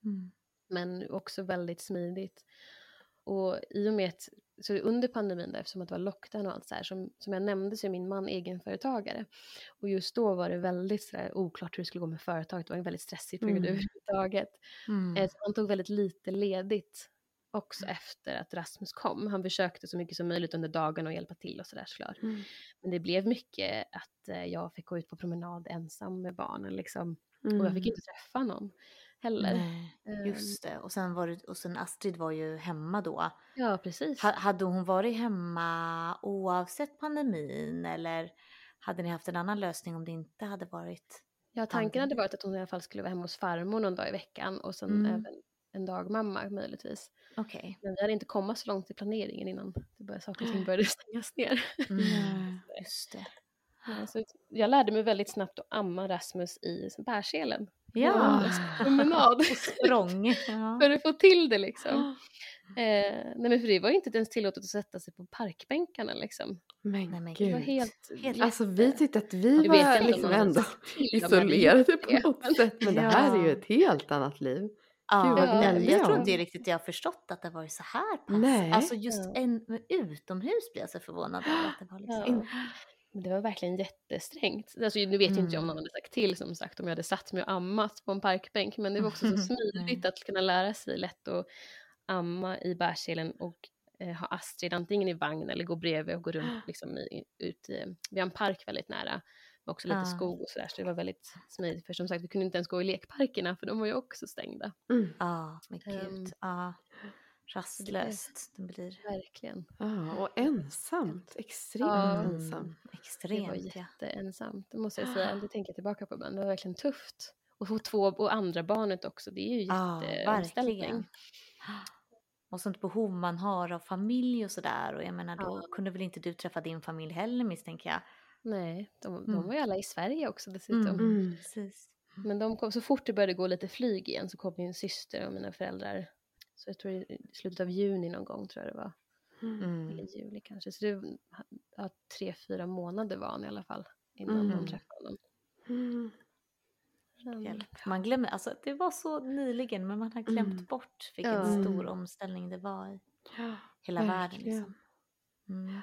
Mm. men också väldigt smidigt. Och i och med att, så under pandemin där, eftersom att det var lockdown och allt så här, som, som jag nämnde så är min man egenföretagare. Och just då var det väldigt så där, oklart hur det skulle gå med företaget, det var en väldigt stressig period Mm. överhuvudtaget. Mm. Eh, så han tog väldigt lite ledigt också efter att Rasmus kom. Han försökte så mycket som möjligt under dagen och hjälpa till och sådär såklart. Mm. Men det blev mycket att eh, jag fick gå ut på promenad ensam med barnen liksom. Och jag fick Mm. inte träffa någon heller. Nej, Ehm, just det. Och sen, var det, och sen Astrid var ju hemma då. Ja, precis. Ha, hade hon varit hemma oavsett pandemin eller hade ni haft en annan lösning om det inte hade varit? Ja, tanken hade varit att hon i alla fall skulle vara hemma hos farmor någon dag i veckan och sen Mm. även en dagmamma möjligtvis. Okej. Men vi hade inte kommit så långt i planeringen innan det började, saker och ting började <laughs> stängas ner. Mm. Just det. Ja, så jag lärde mig väldigt snabbt att amma Rasmus i bärselen. Ja, <laughs> Promenad. språng. Ja. för att få till det liksom. Eh, nej men för det var ju inte ens tillåtet att sätta sig på parkbänkarna liksom. Men, Nej, men Det var gud. helt... Helt Alltså vi tyckte att vi vet var liksom ändå isolerade på något sätt. Men det här är ju ett helt annat liv. Ja, jag, tror inte riktigt jag har förstått att det var så här pass. Nej. Alltså just Ja. en, utomhus blev jag så förvånad över att det var liksom. Ja. <gasps> Men det var verkligen jättesträngt. Alltså, nu vet inte jag om Mm. någon hade sagt till som sagt om jag hade satt mig och ammat på en parkbänk men det var också så <laughs> smidigt att kunna lära sig lätt att amma i bärselen och eh, ha Astrid antingen i vagn eller gå bredvid och gå runt <gasps> liksom, i, ut i, vi har en park väldigt nära också lite Ah. skog och sådär så det var väldigt smidigt för som sagt vi kunde inte ens gå i lekparkerna för de var ju också stängda. Mm. Ja, men gud. Ehm, Ja. Rastlöst. Det blir Verkligen. Ja, och ensamt. Extremt Ja. ensamt. mm, Det var extremt. Jätteensamt, det måste jag säga. Det tänker jag tillbaka på ibland. Det var verkligen tufft. Och få två och andra barnet också, det är ju jätteomställning. verkligen. Och sånt behov man har av familj och sådär. Och jag menar då kunde väl inte du träffa din familj heller misstänker jag. Nej, de, de Mm. var ju alla i Sverige också dessutom. Mm. Mm. Precis. Men de kom, så fort det började gå lite flyg igen så kom min syster och mina föräldrar. Så jag tror i slutet av juni någon gång tror jag det var. Mm. Eller juli kanske. Så det ja, tre, fyra månader var han i alla fall. Innan Mm. de träffade honom. Mm. Hjälp. Man glömmer, alltså det var så nyligen men man har glömt Mm. bort vilken Ja. stor Mm. omställning det var i hela världen. verkligen. Liksom. Mm.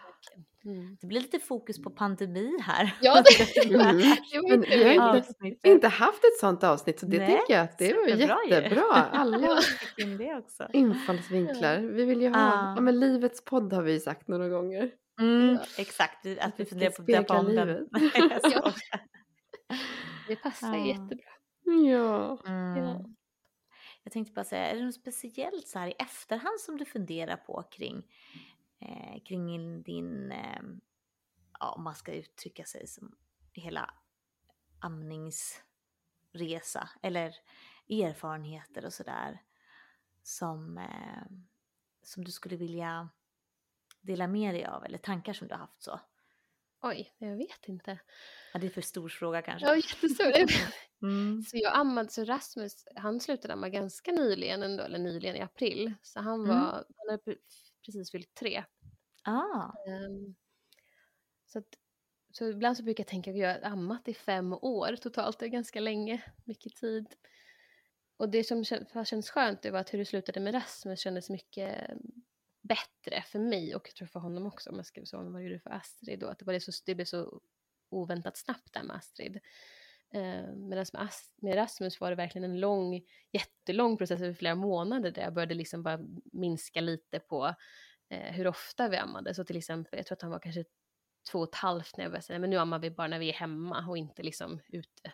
Mm. Det blir lite fokus på pandemi här. Ja, <laughs> det, Mm. <laughs> Men inte vi har inte, inte haft ett sånt avsnitt så det Nej, tänker jag att det var superbra ju. jättebra. Alla <laughs> in infallsvinklar. Vi vill ju ha, Ja. ja men livets podd har vi ju sagt några gånger. Mm, Ja. exakt, att Att vi funderar på att döpa om den. Ja. Det passar Ja. jättebra. Ja. Mm. Ja. Jag tänkte bara säga, är det något speciellt så här i efterhand som du funderar på kring, eh, kring din, eh, ja om man ska uttrycka sig som hela amningsresa eller erfarenheter och sådär som, eh, som du skulle vilja dela med dig av eller tankar som du har haft så? Oj, jag vet inte. Ja, det är för stor fråga kanske. Ja, jättestor. <laughs> Mm. Så jag ammade, så Rasmus, han slutade amma ganska nyligen ändå, eller nyligen i april. Så han Mm. var, han hade precis fyllt tre. Ah, Ehm, så, att, så ibland så brukar jag tänka att jag har ammat i fem år totalt, det är ganska länge, mycket tid. Och det som kän- har känts skönt det var att hur det slutade med Rasmus kändes mycket bättre för mig och jag tror för honom också om jag ska säga vad det gjorde för Astrid då, att det, var det, så, det blev så oväntat snabbt där med Astrid. Eh, Medan med, med Rasmus var det verkligen en lång, jättelång process över flera månader där jag började liksom bara minska lite på eh, hur ofta vi ammade. Så till exempel, jag tror att han var kanske två och ett halvt när jag började säga, men nu ammar vi bara när vi är hemma och inte liksom ute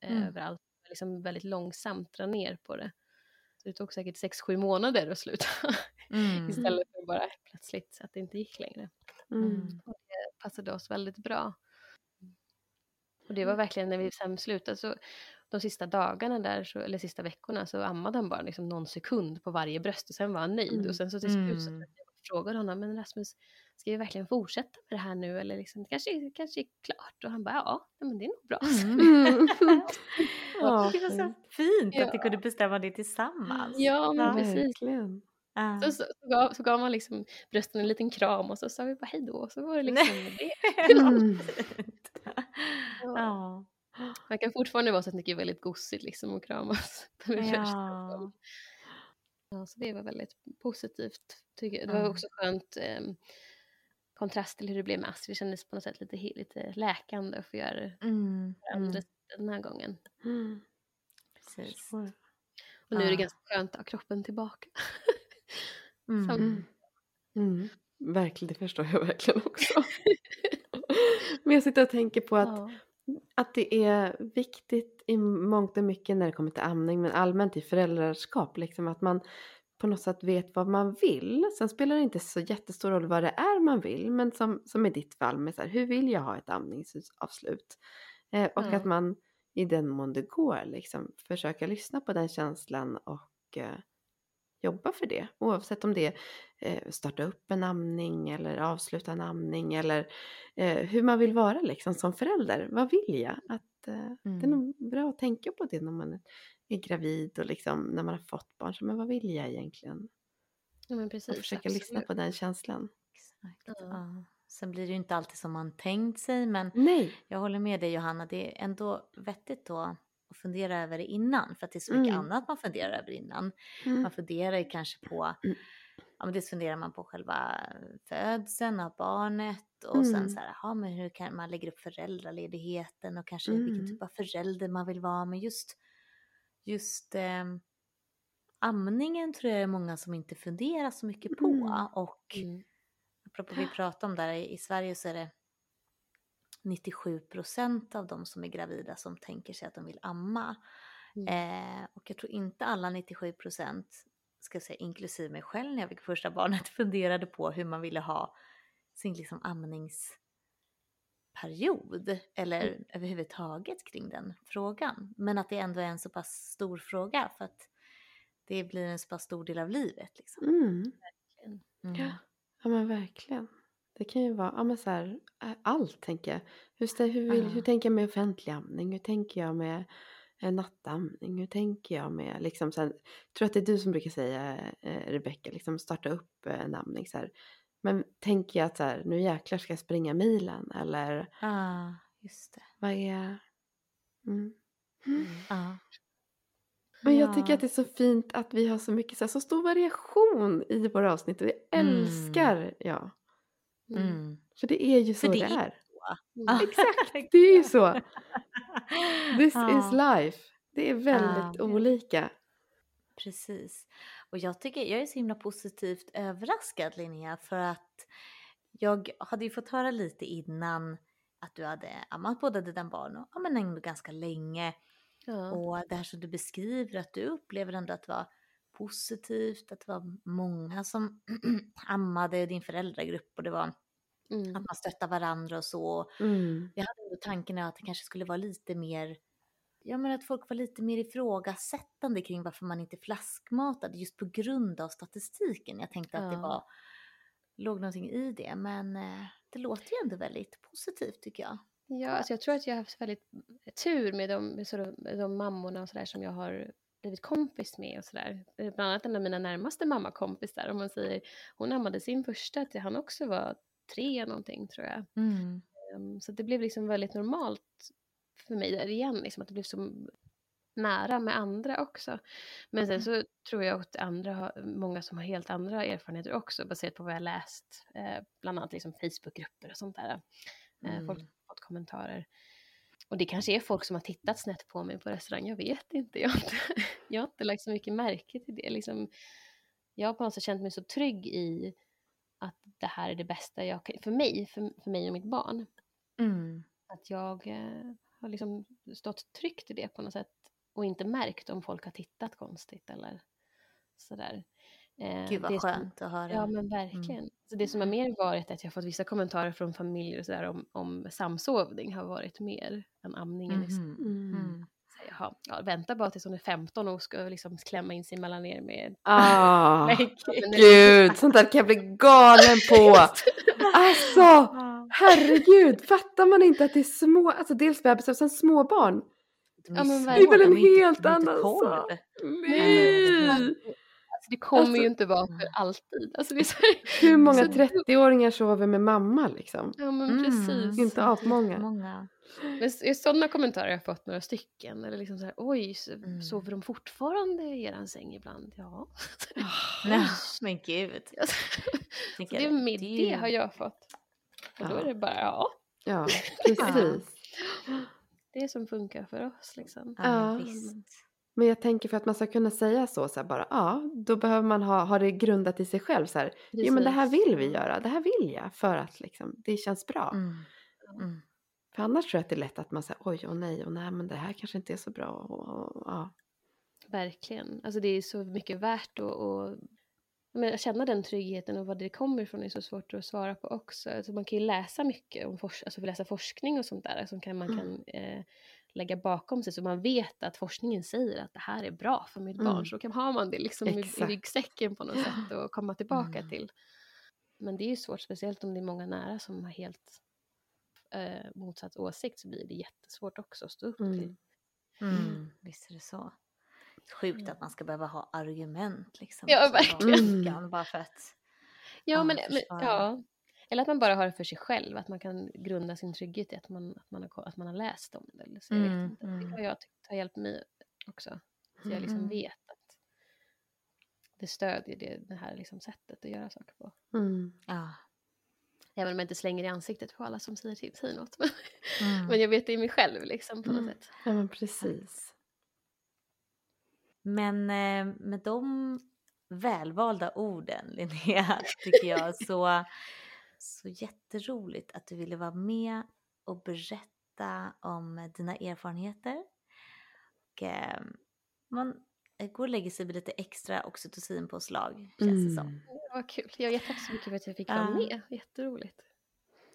eh, Mm. överallt. Liksom väldigt långsamt dra ner på det. Så det tog säkert sex, sju månader att sluta. <laughs> mm. Istället för bara plötsligt att det inte gick längre. Mm. Mm. Det passade oss väldigt bra. Och det var verkligen när vi sen slutade så de sista dagarna där, så, eller sista veckorna, så ammade han bara liksom någon sekund på varje bröst och sen var han nöjd. Mm. Och sen så till slut så Mm. frågade honom, men Rasmus, ska vi verkligen fortsätta med det här nu eller liksom, det kanske, kanske är klart? Och han bara, ja, men det är nog bra. Mm. Mm. <laughs> <laughs> Ja, det var så fint. fint att ni Ja. kunde bestämma det tillsammans. Ja, men Ja. precis. Verkligen. Ah. Så, så, så, gav, så gav man liksom brösten en liten kram och så sa vi bara hej då. Och så var det liksom det. <laughs> Mm. <laughs> Ja. Ja. Man kan fortfarande vara så att det är väldigt gossigt liksom och kramas. <laughs> Ja. Ja, så det var väldigt positivt. Tycker jag. Det var också skönt eh, kontrast till hur det blev med Astrid. Det kändes på något sätt lite, lite läkande att få göra det Mm. Mm. den här gången. Mm. Precis. Och nu är det Ja. ganska skönt att ha kroppen tillbaka. <laughs> Mm. Mm. Mm. Verkligen, det förstår jag verkligen också. Men jag sitter och tänker på att, Ja. att det är viktigt i mångt och mycket när det kommer till amning men allmänt i föräldraskap. Liksom att man på något sätt vet vad man vill. Sen spelar det inte så jättestor roll vad det är man vill. Men som, som i ditt fall med så här, hur vill jag ha ett amningsavslut? Eh, och Ja. att man i den mån det går liksom försöka lyssna på den känslan och eh, jobba för det. Oavsett om det är eh, starta upp en amning eller avsluta en amning eller eh, hur man vill vara liksom som förälder. Vad vill jag? Att, eh, Det är Mm. nog bra att tänka på det när man är gravid och liksom när man har fått barn. Så, men vad vill jag egentligen? Ja, men Och precis. försöka lyssna absolut. på den känslan. Exakt. Ja. Ja. Sen blir det ju inte alltid som man tänkt sig men Nej. jag håller med dig Johanna, det är ändå vettigt då att fundera över det innan för att det är så mycket Mm. annat man funderar över innan. Mm. Man funderar ju kanske på, Mm. ja men dels funderar man på själva födseln av barnet och sen Mm. så här, ja men hur kan man lägga upp föräldraledigheten och kanske vilken Mm. typ av förälder man vill vara men just, just eh, amningen tror jag är många som inte funderar så mycket på Mm. och apropå vi pratade om där i Sverige så är det 97 procent av de som är gravida som tänker sig att de vill amma. Mm. Eh, och jag tror inte alla 97 procent, ska jag säga inklusive mig själv när jag fick första barnet, <laughs> funderade på hur man ville ha sin liksom amningsperiod eller Mm. överhuvudtaget kring den frågan. Men att det ändå är en så pass stor fråga för att det blir en så pass stor del av livet. Liksom. Mm. Mm. Ja. Ja men verkligen. Det kan ju vara ja, men så här, allt tänker jag. Hur, hur, vill, Ja. hur tänker jag med offentlig amning? Hur tänker jag med eh, nattamning? Hur tänker jag med liksom så här, jag tror att det är du som brukar säga eh, Rebecka, liksom starta upp eh, en amning så här. Men tänker jag att så här, nu jäklar ska jag springa milen eller Ah, just det. vad är... Mm. Ja. Men jag tycker Ja. att det är så fint att vi har så mycket så, här, så stor variation i våra avsnitt och jag Mm. älskar, ja. Mm. Mm. För det är ju så För det, det är är. Mm. Exakt, <laughs> det är ju så. This is life. Det är väldigt olika. Precis. Och jag tycker, jag är så himla positivt överraskad Linnea för att jag hade ju fått höra lite innan att du hade ammat båda dina barn och ja, men ändå ganska länge. Ja. Och det här som du beskriver att du upplever ändå att det var positivt, att det var många som <clears throat> ammade i din föräldragrupp och det var Mm. att man stöttar varandra och så. Mm. Jag hade ändå tanken att det kanske skulle vara lite mer, jag menar att folk var lite mer ifrågasättande kring varför man inte flaskmatade just på grund av statistiken. Jag tänkte att det Ja. var, låg någonting i det, men eh, det låter ju ändå väldigt positivt tycker jag. Ja, alltså jag tror att jag har haft väldigt tur med de, med så- de mammorna och sådär som jag har blivit kompis med och sådär. Bland annat en av mina närmaste mammakompisar, om man säger, hon ammade sin första till han också var tre någonting tror jag. Ehm, Så det blev liksom väldigt normalt för mig där igen, liksom, att det blev så nära med andra också. Men sen så tror jag att andra har, många som har helt andra erfarenheter också baserat på vad jag läst, eh, bland annat liksom Facebookgrupper och sånt där. Eh, Folk Mm. har fått kommentarer. Och det kanske är folk som har tittat snett på mig på restaurang, jag vet inte. Jag har inte, <laughs> jag har inte lagt så mycket märke till det. Liksom, jag har på något sätt känt mig så trygg i att det här är det bästa jag kan, för mig, för, för mig och mitt barn. Mm. Att jag eh, har liksom stått tryggt i det på något sätt och inte märkt om folk har tittat konstigt eller sådär. Eh, Gud vad det som- skönt att höra. Ja men verkligen. Så det som har mer varit att jag har fått vissa kommentarer från familjer och sådär om, om samsovning har varit mer än amningen. Mhm. Mm. Mm. Så, Jaha, ja, vänta bara tills hon är 15 och ska liksom klämma in sig mellan er med Ah, <laughs> gud, sånt där kan jag bli galen på. Alltså, herregud, fattar man inte att det är små, alltså dels bebisar och sen småbarn. De Ja, men små, verkligen. Det är väl en helt annan sak. Nej. Alltså, det kommer Alltså- ju inte vara för alltid. Alltså, det är så <laughs> Hur många <laughs> Så- 30-åringar sover med mamma liksom? ja men Mm. precis. Inte apmånga. Många. Men sådana kommentarer har jag fått några stycken. Eller liksom så här, oj, Mm. sover de fortfarande i eran säng ibland? Ja. <laughs> Nej, men gud. Alltså, det, med det är det har jag fått. Och då Ja. är det bara, ja, Ja, precis. det som funkar för oss liksom. Ja, Ja. visst. Men jag tänker för att man ska kunna säga så, så här bara, ja, då behöver man ha, ha det grundat i sig själv. Så här, jo men det här vill vi göra, det här vill jag för att liksom, det känns bra. Mm. Mm. För annars tror jag att det är lätt att man säger oj och nej och nej men det här kanske inte är så bra. Och, och, ja. Verkligen. Alltså det är så mycket värt att och, men, känna den tryggheten och vad det kommer ifrån är så svårt att svara på också. Alltså man kan ju läsa mycket om fors- alltså läsa forskning och sånt där som kan, man Mm. kan eh, lägga bakom sig så man vet att forskningen säger att det här är bra för mitt barn. Mm. Så kan har man det liksom i, i ryggsäcken på något sätt och komma tillbaka Mm. till. Men det är ju svårt, speciellt om det är många nära som har helt eh, motsatt åsikt så blir det jättesvårt också att stå upp Mm. till. Mm. Visst är det så. Sjukt att man ska behöva ha argument liksom. Ja, verkligen. Bara för att... Ja, Ja, men, men ja. Eller att man bara har det för sig själv, att man kan grunda sin trygghet i att man, att man, har, att man har läst om det. Eller så jag Mm, vet inte. mm. Det har jag tyckt har hjälpt mig också. Så jag liksom Mm. vet att det stödjer det, det här liksom sättet att göra saker på. Mm. Ja. Även om jag inte slänger i ansiktet på alla som säger, till, säger något. Men, <laughs> Mm. men jag vet det i mig själv liksom på något Mm. sätt. Ja men precis. Men eh, med de välvalda orden, <laughs> Linnea, tycker jag så, så jätteroligt att du ville vara med och berätta om dina erfarenheter. Och, eh, man går och lägger sig med lite extra oxytocinpåslag, känns det som. Mm. Det var kul. Jag är tack så mycket för att jag fick vara Ja. med. Jätteroligt.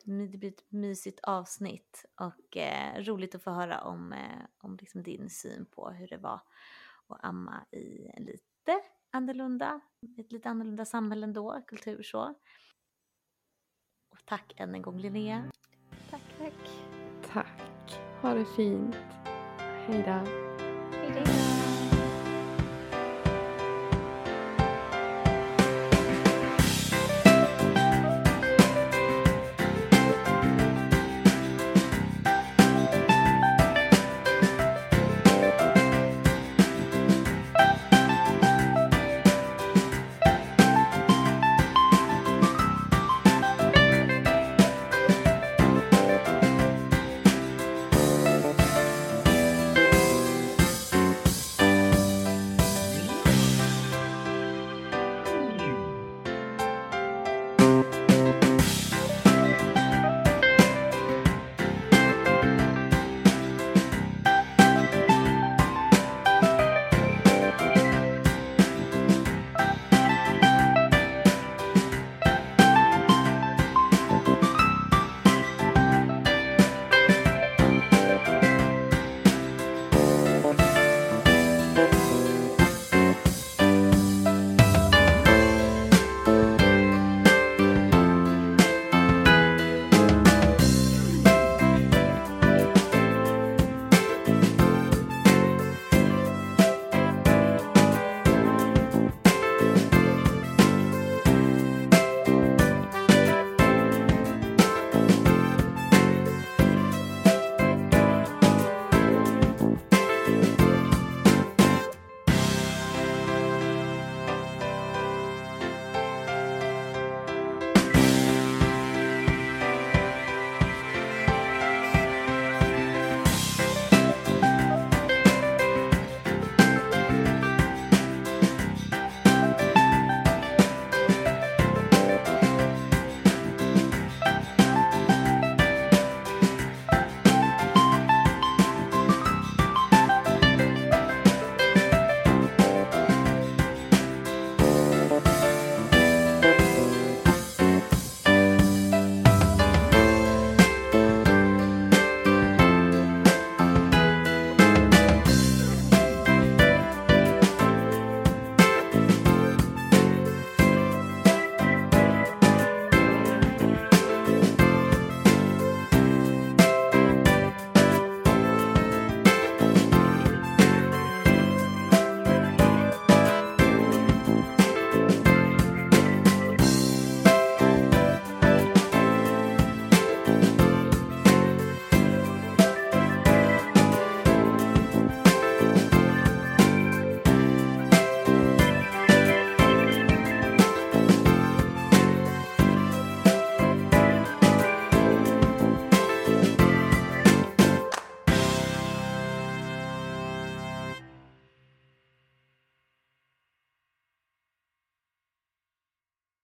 Det blir ett mysigt avsnitt och eh, roligt att få höra om, eh, om liksom din syn på hur det var att amma i lite annorlunda, ett lite annorlunda samhälle ändå, kultur så. Och tack än en gång Linnea. Tack, tack. Tack. Ha det fint. Hej då. Hej då.